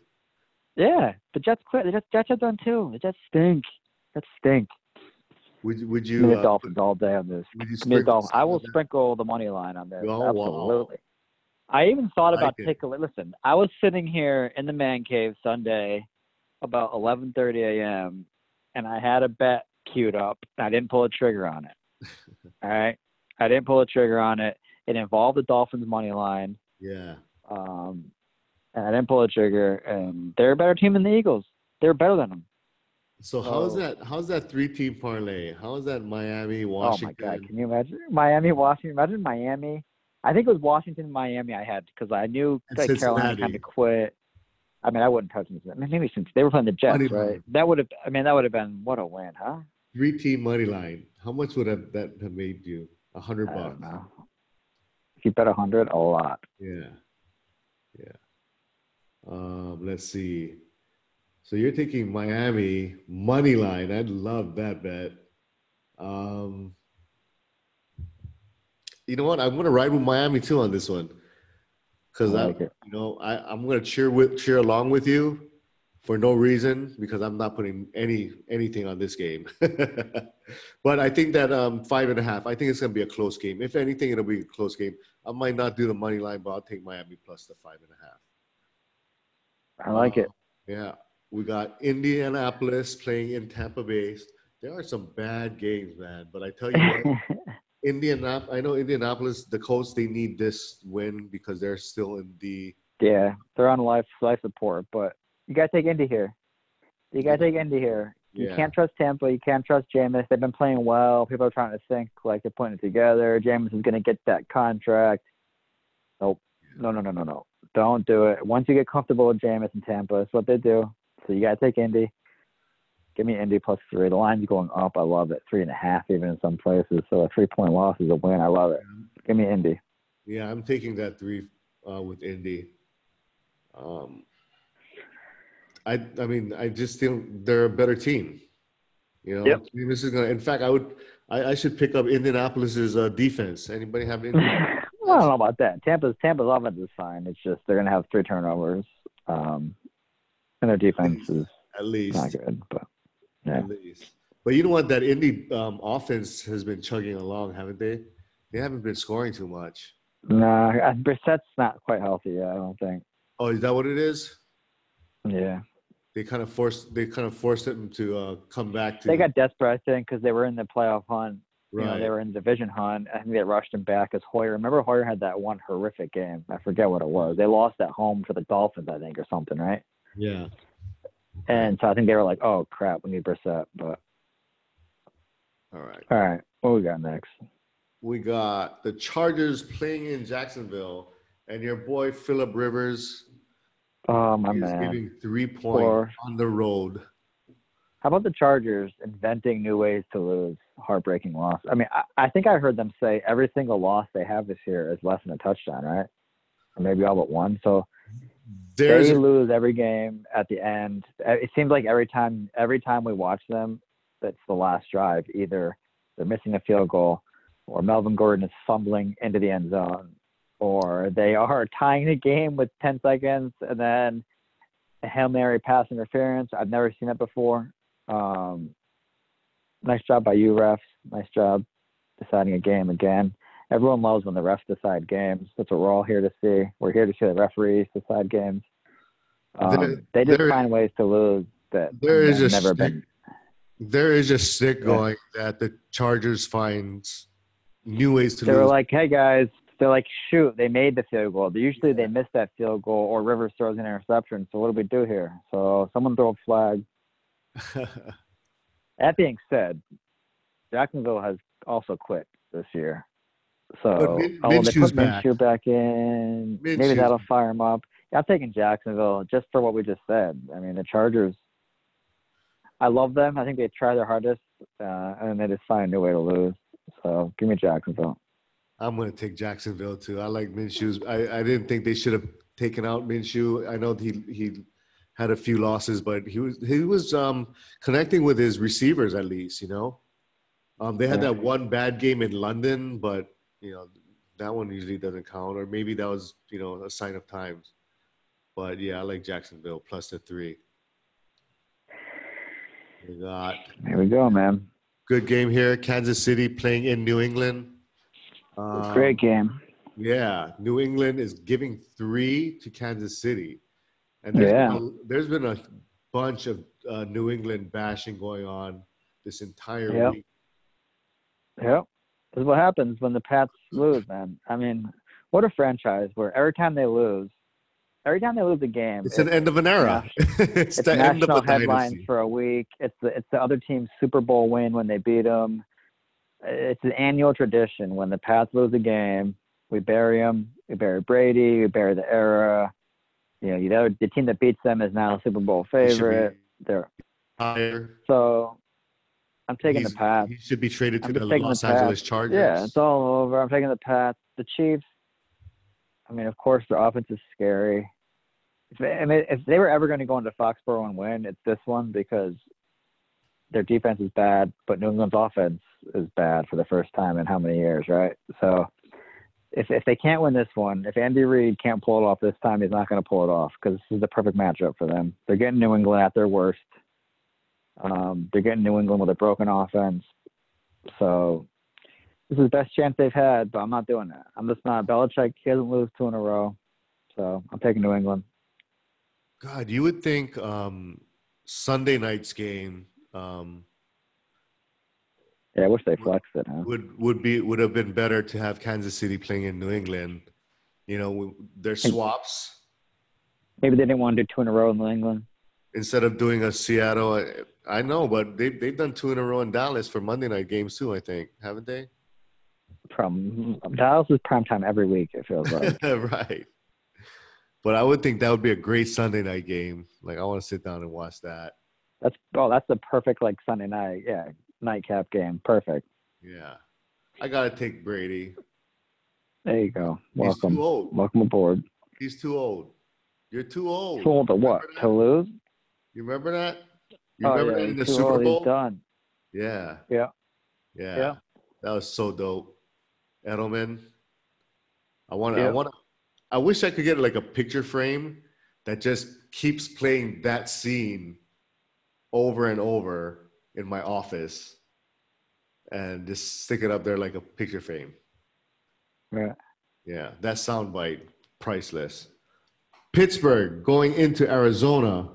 Yeah, the Jets quit. The Jets, Jets are done too. The Jets stink. Jets stink. Would you- would Give me you? the Uh, Dolphins all day on this. would you Give me the Dolphins. I will sprinkle the money line on this. Oh, wow. I even thought about like taking. Listen, I was sitting here in the man cave Sunday, about 11:30 a.m., and I had a bet queued up. I didn't pull a trigger on it. all right, I didn't pull a trigger on it. It involved the Dolphins money line. Yeah. Um, and I didn't pull a trigger. And they're a better team than the Eagles. They're better than them. So how's Oh. that? How's that three team parlay? How's that Miami Washington? Oh my God! Can you imagine Miami, Washington? Imagine Miami. I think it was Washington, Miami. I had because I knew like Carolina kind of quit. I mean, I wouldn't touch them. I mean, maybe since they were playing the Jets, Money right? line. That would have. I mean, that would have been what a win, huh? Three team money line. How much would have that have made you? A hundred bucks. know. If you bet a hundred, a lot. Yeah. Yeah. Um, let's see. So you're taking Miami money line. I'd love that bet. Um, you know what? I'm gonna ride with Miami too on this one. Cause I I, like it. you know, I, I'm gonna cheer with cheer along with you for no reason because I'm not putting any anything on this game. but I think that um five and a half. I think it's gonna be a close game. If anything, it'll be a close game. I might not do the money line, but I'll take Miami plus the five and a half. I like it. Uh, Yeah, we got Indianapolis playing in Tampa Bay. There are some bad games, man. But I tell you what, Indianap- I know Indianapolis, the Colts, they need this win because they're still in the. yeah, they're on life life support, but you gotta take Indy here. You gotta take Indy here. You Yeah. can't trust Tampa. You can't trust Jameis. They've been playing well. People are trying to think like they're putting it together. Jameis is going to get that contract. Nope. No, no, no, no, no. Don't do it. Once you get comfortable with Jameis and Tampa, that's what they do. So you got to take Indy. Give me Indy plus three. The line's going up. I love it. Three and a half even in some places. So a three point loss is a win. I love it. Give me Indy. Yeah, I'm taking that three uh, with Indy. Um, I I mean, I just think they're a better team. You know, Yep. this is gonna. In fact, I would. I, I should pick up Indianapolis's uh, defense. Anybody have any? I don't know about that. Tampa's Tampa's offense is fine. It's just they're going to have three turnovers. Um, and their defense is At least. not good. But yeah. At least. But you know what? That Indy um, offense has been chugging along, haven't they? They haven't been scoring too much. No, uh, Brissett's not quite healthy yet. I don't think. Oh, is that what it is? Yeah, They kind of forced. They kind of forced him to uh, come back to. they got desperate, I think, because they were in the playoff hunt. You know, right. they were in the division hunt. I think they rushed him back as Hoyer. Remember, Hoyer had that one horrific game. I forget what it was. They lost at home to the Dolphins, I think, or something, right? yeah. And so I think they were like, "Oh crap, we need Brissett." But All right. all right, what we got next? We got the Chargers playing in Jacksonville, and your boy Philip Rivers Oh my He's man. giving three points Or- on the road. How about the Chargers inventing new ways to lose? Heartbreaking loss. I mean, I, I think I heard them say every single loss they have this year is less than a touchdown, right? Or maybe all but one. So There's they lose every game at the end. Uh, It seems like every time every time we watch them, that's the last drive. Either they're missing a field goal, or Melvin Gordon is fumbling into the end zone, or they are tying the game with 10 seconds and then a hail mary pass interference. I've never seen that before. Um, nice job by you, refs. Nice job deciding a game again. Everyone loves when the refs decide games. That's what we're all here to see. We're here to see the referees decide games. Um, There- they just there- find ways to lose that there is a never stick, been. there is a stick Yeah. going that the Chargers find new ways to lose. They're lose. like, "Hey guys," they're like, "Shoot, they made the field goal. Usually they miss that field goal, or Rivers throws an interception. So what do we do here? So someone throw a flag." That being said, Jacksonville has also quit this year. So But Min- oh, they put back. Minshew back in. Maybe that'll fire him up. Yeah, I'm taking Jacksonville just for what we just said. I mean, the Chargers. I love them. I think they try their hardest, uh, and they just find a new way to lose. So give me Jacksonville. I'm going to take Jacksonville too. I like Minshew's. I, I didn't think they should have taken out Minshew. I know he he had a few losses, but he was he was um, connecting with his receivers at least. You know, um, they had that one bad game in London, but you know that one usually doesn't count, or maybe that was you know a sign of times. But yeah, I like Jacksonville plus the three. We got Here we go, man. good game here. Kansas City playing in New England. Um, Great game. Yeah, New England is giving three to Kansas City, and there's Yeah. been a, there's been a bunch of uh, New England bashing going on this entire Yep. week. Yep. Is what happens when the Pats lose, man. I mean, what a franchise where every time they lose, every time they lose a game, It's an end of an era. it's, it's the end of national headlines dynasty. for a week. It's the it's the other team's Super Bowl win when they beat them. It's an annual tradition when the Pats lose a game, we bury them. We bury Brady. We bury the era. You know, you know, the team that beats them is now a Super Bowl He should be favorite. They're higher. so. I'm taking He's- the Pats. He should be traded to I'm the Los the Angeles Pats. Chargers. Yeah, it's all over. I'm taking the Pats. The Chiefs. I mean, of course, their offense is scary. If they, I mean, if they were ever going to go into Foxborough and win, it's this one because their defense is bad, but New England's offense is bad for the first time in how many years, right? So, if if they can't win this one, if Andy Reid can't pull it off this time, he's not going to pull it off because this is the perfect matchup for them. They're getting New England at their worst. Um, they're getting New England with a broken offense. So this is the best chance they've had, but I'm not doing that. I'm just not. Belichick he doesn't lose two in a row, so I'm taking New England. God, you would think um, Sunday night's game um, Yeah, I wish they flexed it. Huh? would would be would have been better to have Kansas City playing in New England. You know, their swaps Maybe they didn't want to do two in a row in New England. instead of doing a Seattle. I, know, but they they've done two in a row in Dallas for Monday night games too. I think haven't they? From Dallas is prime time every week. It feels like. right. But I would think that would be a great Sunday night game. Like I want to sit down and watch that. that's oh, that's the perfect like Sunday night. Yeah, nightcap game. Perfect. Yeah, I gotta take Brady. There you go. He's Welcome. too old. Welcome aboard. He's too old. You're too old. Too old to what? To lose? You remember that? Oh, you oh remember yeah, that in the Super Bowl? Done. Yeah. Yeah. Yeah. Yeah. That was so dope. Edelman. I want to I want to I wish I could get like a picture frame that just keeps playing that scene over and over in my office and just stick it up there like a picture frame. Yeah. Yeah, that soundbite priceless. Pittsburgh going into Arizona.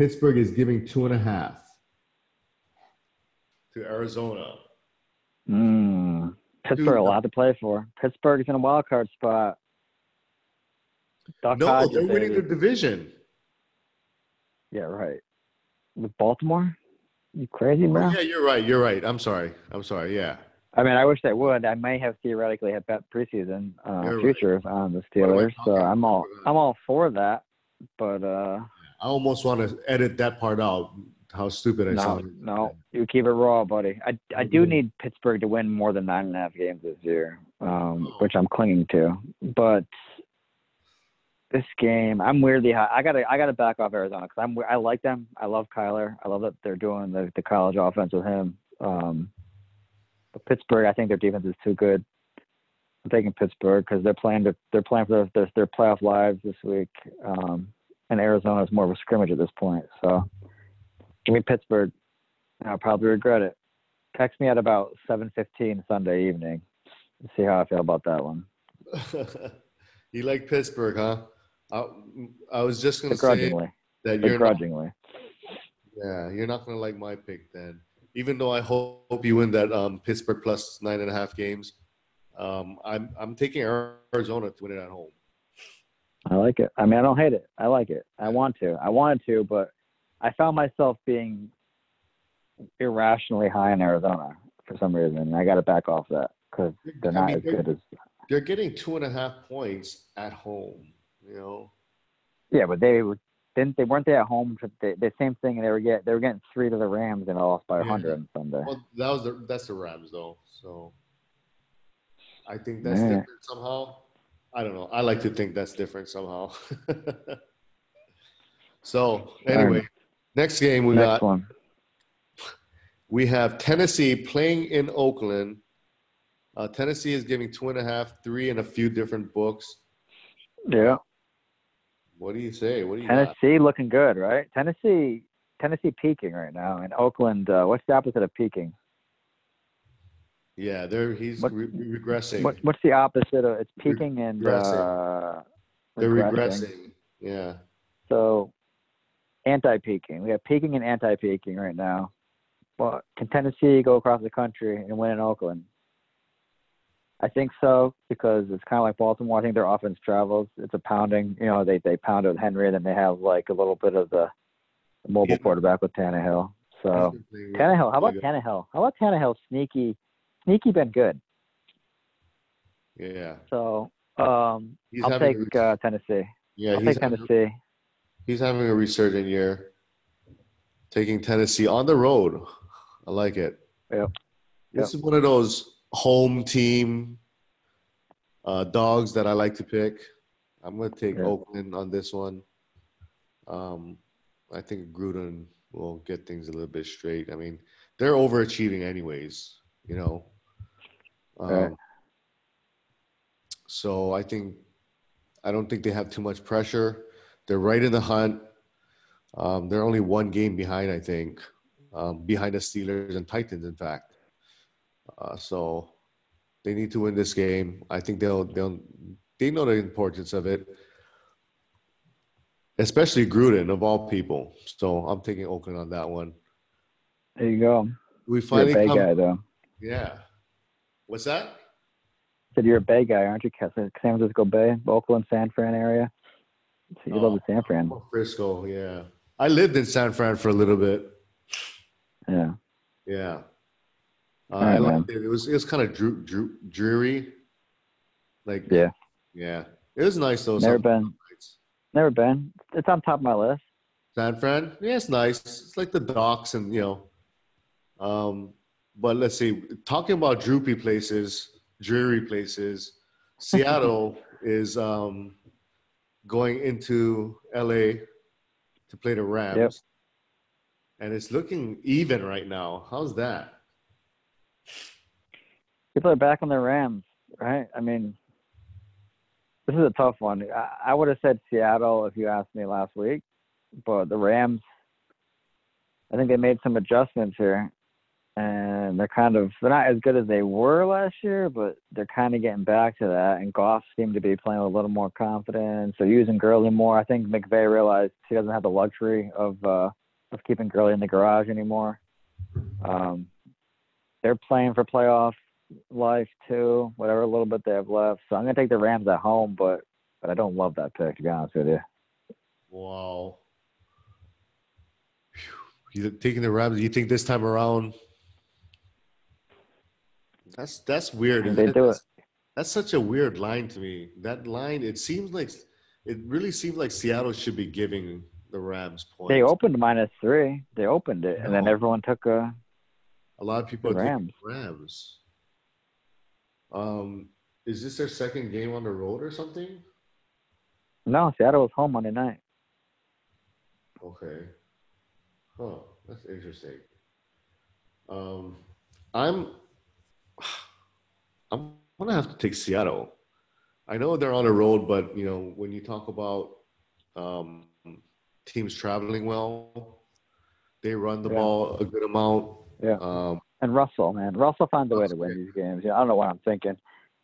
Pittsburgh is giving two and a half to Arizona. Mm. Pittsburgh a lot to play for. Pittsburgh's in a wild card spot. No, Hodges, they're winning baby. the division. Yeah, right. With Baltimore? You crazy, bro? Oh, yeah, you're right. You're right. I'm sorry. I'm sorry. Yeah. I mean, I wish they would. I may have theoretically have bet preseason uh, You're right. futures on the What am I Steelers, so I'm all? I'm all for that. but uh, I almost want to edit that part out. How stupid I no, sound. no, you keep it raw, buddy. I I do Mhm. need Pittsburgh to win more than nine and a half games this year, um, Oh. which I'm clinging to. But this game, I'm weirdly high. I gotta I gotta back off Arizona because I'm I like them. I love Kyler. I love that they're doing the the college offense with him. Um, but Pittsburgh, I think their defense is too good. I'm taking Pittsburgh because they're playing to, they're playing for their, their their playoff lives this week. Um, and Arizona is more of a scrimmage at this point. So give me Pittsburgh. I'll probably regret it. Text me at about 7:15 Sunday evening. to See how I feel about that one. you like Pittsburgh, huh? I, I was just gonna say Begrudgingly. that you're not, Begrudgingly. yeah, you're not gonna like my pick then. Even though I hope you win that um, Pittsburgh plus nine and a half games, um, I'm I'm taking Arizona to win it at home. I like it. I mean, I don't hate it. I like it. I want to. I wanted to, but I found myself being irrationally high in Arizona for some reason. I got to back off that because they're I not mean, as they're- good as. They're getting two and a half points at home. You know, Yeah, but they were didn't they weren't they at home? For the, the same thing, and they were get they were getting three to the Rams and lost by a Yeah. hundred on Sunday. well, that was the that's the Rams though. So I think that's Yeah. different somehow. I don't know. I like to think that's different somehow. so anyway, next game we Next got one. we have Tennessee playing in Oakland. Uh, Tennessee is giving two and a half, three in a few different books. Yeah, What do you say? What do you got? Tennessee looking good, right? Tennessee, Tennessee peaking right now, and Oakland. Uh, what's the opposite of peaking? Yeah, there he's What- re- regressing. What, what's the opposite of it's peaking and Regressing. uh, They're regressing. Yeah. So anti-peaking. We have peaking and anti-peaking right now. Well, can Tennessee go across the country and win in Oakland? I think so because it's kind of like Baltimore. I think their offense travels. It's a pounding. You know, they they pound with Henry, and then they have like a little bit of the, mobile Yeah. quarterback with Tannehill. So Tannehill. How about. Tannehill? How about Tannehill? Sneaky, sneaky, been good. Yeah. So um, I'll take a, uh, Tennessee. yeah, I'll he's take having, Tennessee. he's having a resurgent year. Taking Tennessee on the road. I like it. Yep. This is one of those home team uh, dogs that I like to pick. I'm going to take Yeah. Oakland on this one. Um, I think Gruden will get things a little bit straight. I mean, they're overachieving anyways, you know. Um, So I think I don't think they have too much pressure. They're right in the hunt. Um, they're only one game behind, I think, um, behind the Steelers and Titans, in fact. Uh, so they need to win this game. I think they'll they'll they know the importance of it, especially Gruden of all people. So I'm taking Oakland on that one. There you go. We You're a finally come. guy, though. Yeah. What's that? said you're a Bay guy, aren't you? San Francisco Bay, Oakland, San Fran area. So you love the San Fran. Oh, Frisco. Yeah. I lived in San Fran for a little bit. Yeah. Yeah. Uh, right, I man. liked it. It was it was kind of drew, drew, dreary. Like Yeah. yeah, it was nice though. Never been. nights. Never been. It's on top of my list. San Fran, yeah, it's nice. It's like the docks and you know. Um, but let's see. Talking about droopy places, dreary places, Seattle is um, going into LA to play the Rams, Yep. and it's looking even right now. How's that? People are back on their Rams, right? I mean, this is a tough one. I, I would have said Seattle if you asked me last week, but the Rams, I think they made some adjustments here, and they're kind of they're not as good as they were last year, but they're kind of getting back to that. And Goff seemed to be playing a little more confidence. They're using Gurley more. I think McVay realized he doesn't have the luxury of uh, of keeping Gurley in the garage anymore. Um, they're playing for playoff life too, whatever little bit they have left. So I'm gonna take the Rams at home, but but I don't love that pick to be honest with you. Wow. You taking the Rams? You think this time around? That's that's weird. They do That's, that's such a weird line to me. That line, it seems like it really seems like Seattle should be giving the Rams points. They opened minus three. They opened it, and then everyone took a. A lot of people The Rams. Rams. Um, is this their second game on the road or something? No, Seattle was home Monday night. Okay. Huh. That's interesting. Um, I'm. I'm gonna have to take Seattle. I know they're on the road, but you know when you talk about um, teams traveling well, they run the Yeah. ball a good amount. Yeah. Um, And Russell, man, Russell finds a way to win these games. Yeah, I don't know what I'm thinking.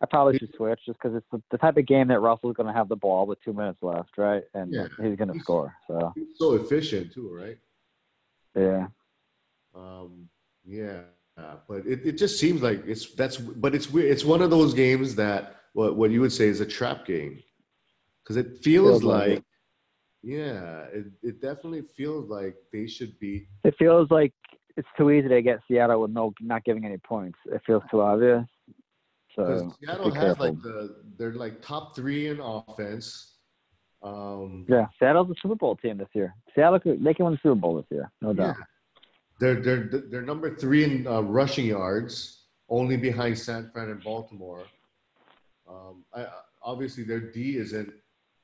I probably should switch just because it's the, the type of game that Russell's going to have the ball with two minutes left, right? And Yeah. he's going to score. So he's so efficient too, right? yeah, Um, yeah, but it, it just seems like it's that's but it's weird. It's one of those games that what what you would say is a trap game because it feels, Feels like like, it. yeah, it, it definitely feels like they should be. it feels like it's too easy to get Seattle with no not giving any points. It feels too obvious. So Seattle has like the they're like top three in offense. Um, yeah, Seattle's a Super Bowl team this year. Seattle could, they can win the Super Bowl this year, no yeah. They're they're they're number three in uh, rushing yards, only behind San Fran and Baltimore. Um, I, obviously, their D isn't,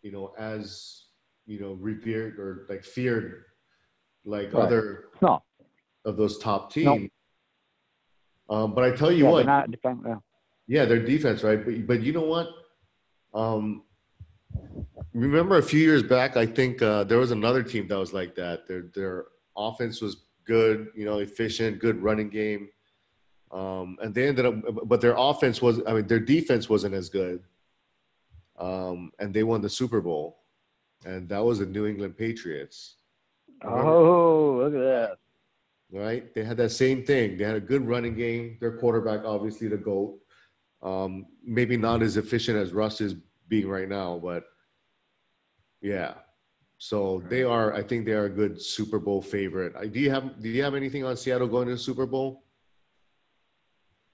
you know, as you know revered or like feared like Right. other No, of those top No. teams. Um, but I tell you yeah, what, they're defend, yeah. yeah, their defense, right? But but you know what? Um, remember a few years back, I think uh, there was another team that was like that. Their their offense was good, you know, efficient, good running game, um, and they ended up. But their offense was, I mean, their defense wasn't as good, um, and they won the Super Bowl, and that was the New England Patriots. Remember? Oh, look at that. right? They had that same thing. They had a good running game. Their quarterback, obviously, the GOAT. Um, maybe not as efficient as Russ is being right now, but yeah. So they are. I think they are a good Super Bowl favorite. Uh, Do you have Do you have anything on Seattle going to the Super Bowl?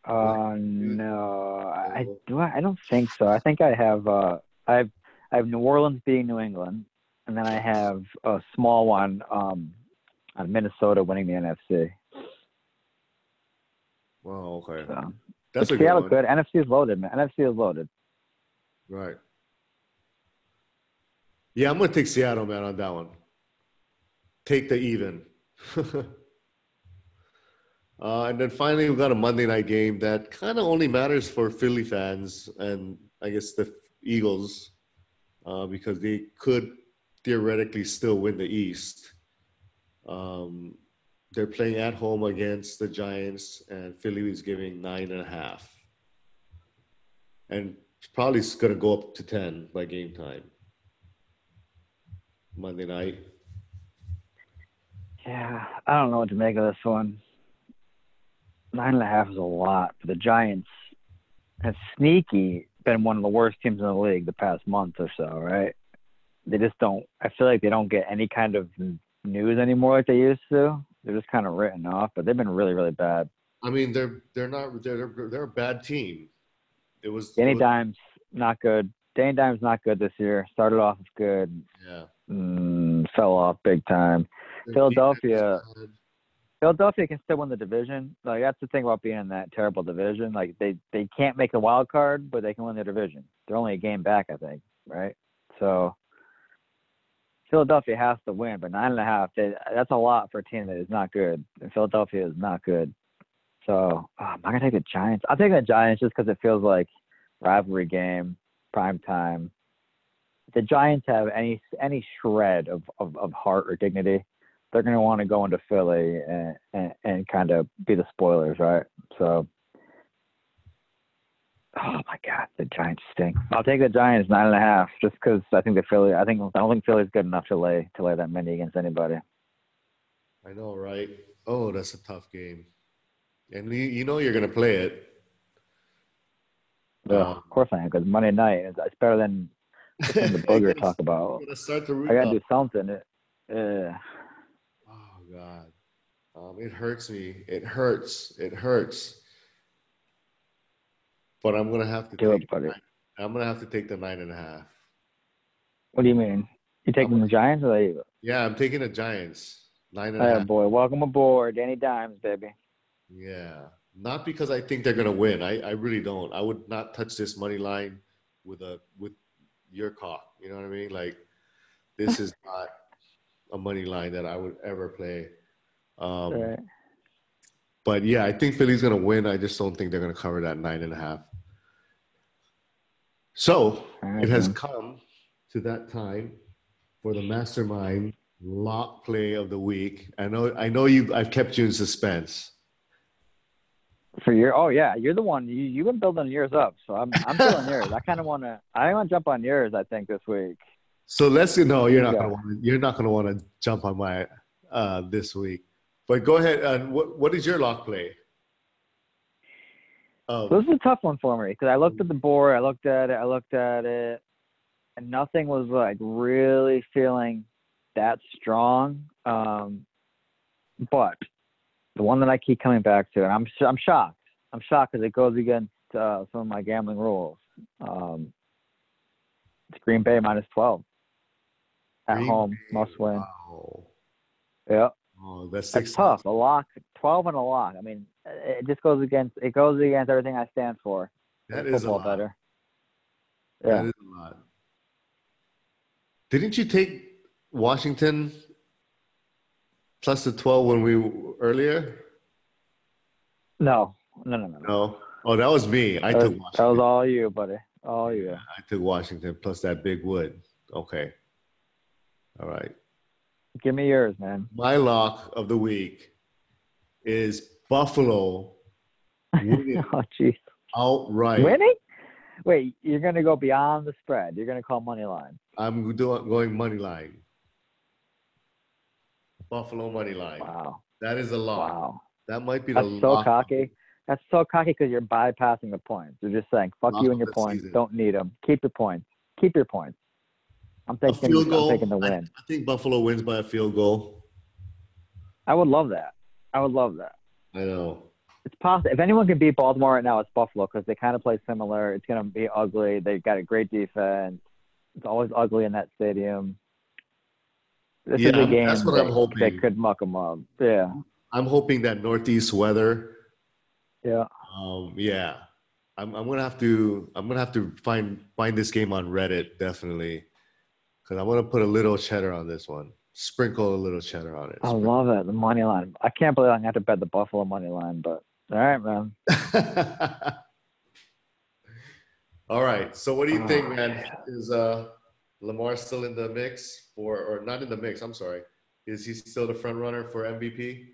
Uh, no, I do. I, don't think so. I think I have. Uh, I've I have New Orleans beating New England, and then I have a small one um, on Minnesota winning the NFC. Well, okay, So that's a good Seattle one. good. NFC is loaded, man. NFC is loaded. Right. Yeah, I'm gonna take Seattle, man, on that one. Take the even. uh, and then finally, we got a Monday night game that kind of only matters for Philly fans and I guess the Eagles, uh, because they could theoretically still win the East. Um, they're playing at home against the Giants, and Philly is giving nine and a half. And it's probably going to go up to 10 by game time. Monday night. Yeah, I don't know what to make of this one. Nine and a half is a lot, but the Giants have sneaky been one of the worst teams in the league the past month or so, right? They just don't. I feel like they don't get any kind of news anymore like they used to. They're just kind of written off, but they've been really, really bad. I mean, they're they're not they're they're, they're a bad team. It was Danny it was- Dimes not good. Danny Dimes not good this year. Started off good, Yeah. Mm, fell off big time. Philadelphia- defense is bad. Philadelphia can still win the division. Like that's the thing about being in that terrible division. Like they they can't make the wild card, but they can win their division. They're only a game back, I think, right? So Philadelphia has to win, but nine and a half. They, that's a lot for a team that is not good. And Philadelphia is not good. So oh, I'm not gonna take the Giants. I'll take the Giants just because it feels like rivalry game, prime time. The Giants have any any shred of, of, of heart or dignity, they're going to want to go into Philly and, and, and kind of be the spoilers, right? So, oh my God, the Giants stink. I'll take the Giants nine and a half just because I think the Philly. I think I don't think Philly's good enough to lay to lay that many against anybody. I know, right? Oh, that's a tough game. And you, you know you're gonna play it. Yeah, Um, of course I am because Monday night is it's better than to Booger talk about. I'm start the root I got to up. do something. It, uh, Oh God, um, it hurts me. It hurts. It hurts. But I'm gonna have to take. it, buddy. I'm gonna have to take the nine and a half. What do you mean? You taking the Giants or the Yeah, I'm taking the Giants. Nine and a Oh half. boy, welcome aboard, Danny Dimes, baby. Yeah. Not because I think they're gonna win. I, I really don't. I would not touch this money line with a with your cock. You know what I mean? Like this is not a money line that I would ever play. Um, Right. But yeah, I think Philly's gonna win. I just don't think they're gonna cover that nine and a half. So right, it has then. come to that time for the mastermind lock play of the week. I know I know you I've kept you in suspense. For your oh yeah, you're the one you you've been building yours up, so I'm I'm feeling yours. I kind of want to I want to jump on yours. I think this week. So let's no, you're not Yeah. gonna want to, you're not gonna want to jump on my uh, this week. But go ahead. And what what is your lock play? So Oh, this is a tough one for me because I looked at the board, I looked at it, I looked at it, and nothing was like really feeling that strong. Um, but the one that I keep coming back to, and I'm sh- I'm shocked. I'm shocked because it goes against uh, some of my gambling rules. Um, it's Green Bay minus 12 at Green home, Bay, must win. Wow. Yeah. Oh, that's That's tough. A lock, twelve and a lock. I mean, it just goes against it goes against everything I stand for. That is a lot. better. Yeah. is a lot. Didn't you take Washington plus the twelve when we earlier? No, no, no, no. no. Oh, that was me. I that, took was, Washington. that was all you, buddy. All you. I took Washington plus that big wood. Okay. All right. Give me yours, man. My lock of the week is Buffalo winning oh, jeez. outright. Winning? Wait, you're gonna go beyond the spread. You're gonna call money line. I'm doing going money line. Buffalo money line. Wow. That is a lock. Wow. That might be the That's so cocky. That's so cocky because you're bypassing the points. You're just saying, "Fuck Lock you and your points. season. Don't need them. Keep your points. Keep your points." I'm taking. goal. I'm taking the I, win. I think Buffalo wins by a field goal. I would love that. I would love that. I know. It's possible. If anyone can beat Baltimore right now, it's Buffalo because they kind of play similar. It's going to be ugly. They've got a great defense. It's always ugly in that stadium. This Yeah, is a game that's what that, I'm hoping. that could muck them up. Yeah, I'm hoping that northeast weather. yeah. Um, yeah, I'm, I'm gonna have to. I'm gonna have to find find this game on Reddit definitely, because I want to put a little cheddar on this one. Sprinkle a little cheddar on it. I love it. The money line. I can't believe I'm going to have to bet the Buffalo money line, but all right, man. All right. So what do you Oh, think, man? Is uh Lamar still in the mix for or not in the mix, I'm sorry. Is he still the front runner for MVP?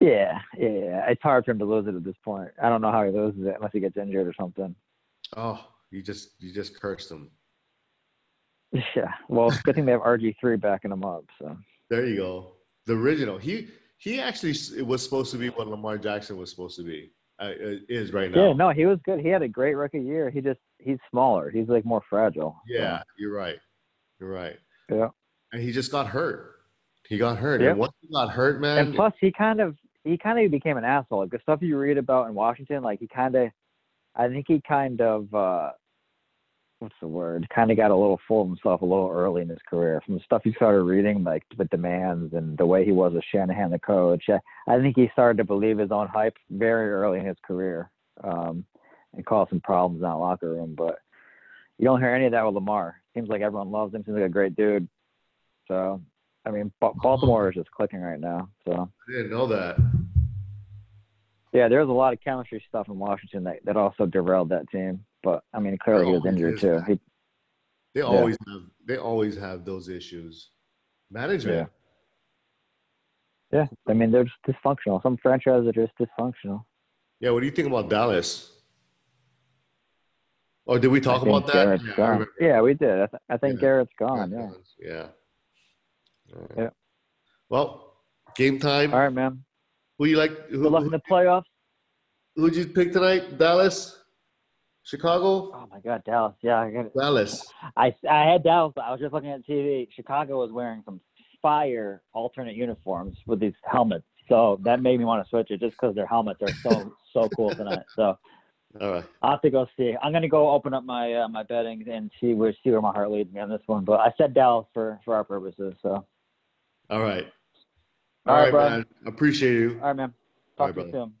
Yeah, yeah, yeah. It's hard for him to lose it at this point. I don't know how he loses it unless he gets injured or something. Oh, you just you just cursed him. Yeah. Well, good thing they have RG3 backing him up. So There you go. The original. He he actually was supposed to be what Lamar Jackson was supposed to be. Uh, is right now. yeah, no, he was good. He had a great rookie year. He just he's smaller. He's like more fragile. So, Yeah, you're right. You're right. yeah. And he just got hurt. He got hurt. Yep. And once he got hurt, man, And plus, he kind of he kind of became an asshole. Like the stuff you read about in Washington, like he kind of, I think he kind of, uh what's the word? Kind of got a little full of himself a little early in his career. From the stuff he started reading, like the demands and the way he was with Shanahan, the coach. I, I think he started to believe his own hype very early in his career, um, and cause some problems in that locker room. But you don't hear any of that with Lamar. Seems like everyone loves him. Seems like a great dude. So, I mean, Baltimore is just clicking right now. So. I didn't know that. Yeah, there was a lot of chemistry stuff in Washington that, that also derailed that team. But I mean, clearly he was injured too. He, They always have they always have those issues. Management. yeah, I mean they're just dysfunctional. Some franchises are just dysfunctional. Yeah, what do you think about Dallas? Or did we talk about that? Yeah. Yeah, we did. I, th- I think Yeah. Garrett's gone. Yeah. Yeah. Right. Yeah. Well, game time. All right, man. Who you like? Who, Good luck in the playoffs. who'd you pick tonight? Dallas? Chicago? Oh my God, Dallas. Yeah, I got it. Dallas. I I had Dallas. but I was just looking at TV. Chicago was wearing some fire alternate uniforms with these helmets. So that made me want to switch it just because their helmets are so so cool tonight. So All right. I'll have to go see. I'm gonna go open up my uh, my betting and see where see where my heart leads me on this one. But I said Dallas for for our purposes. So All right. All All right, right, man. Appreciate you. all right, man. All Talk right, to you soon.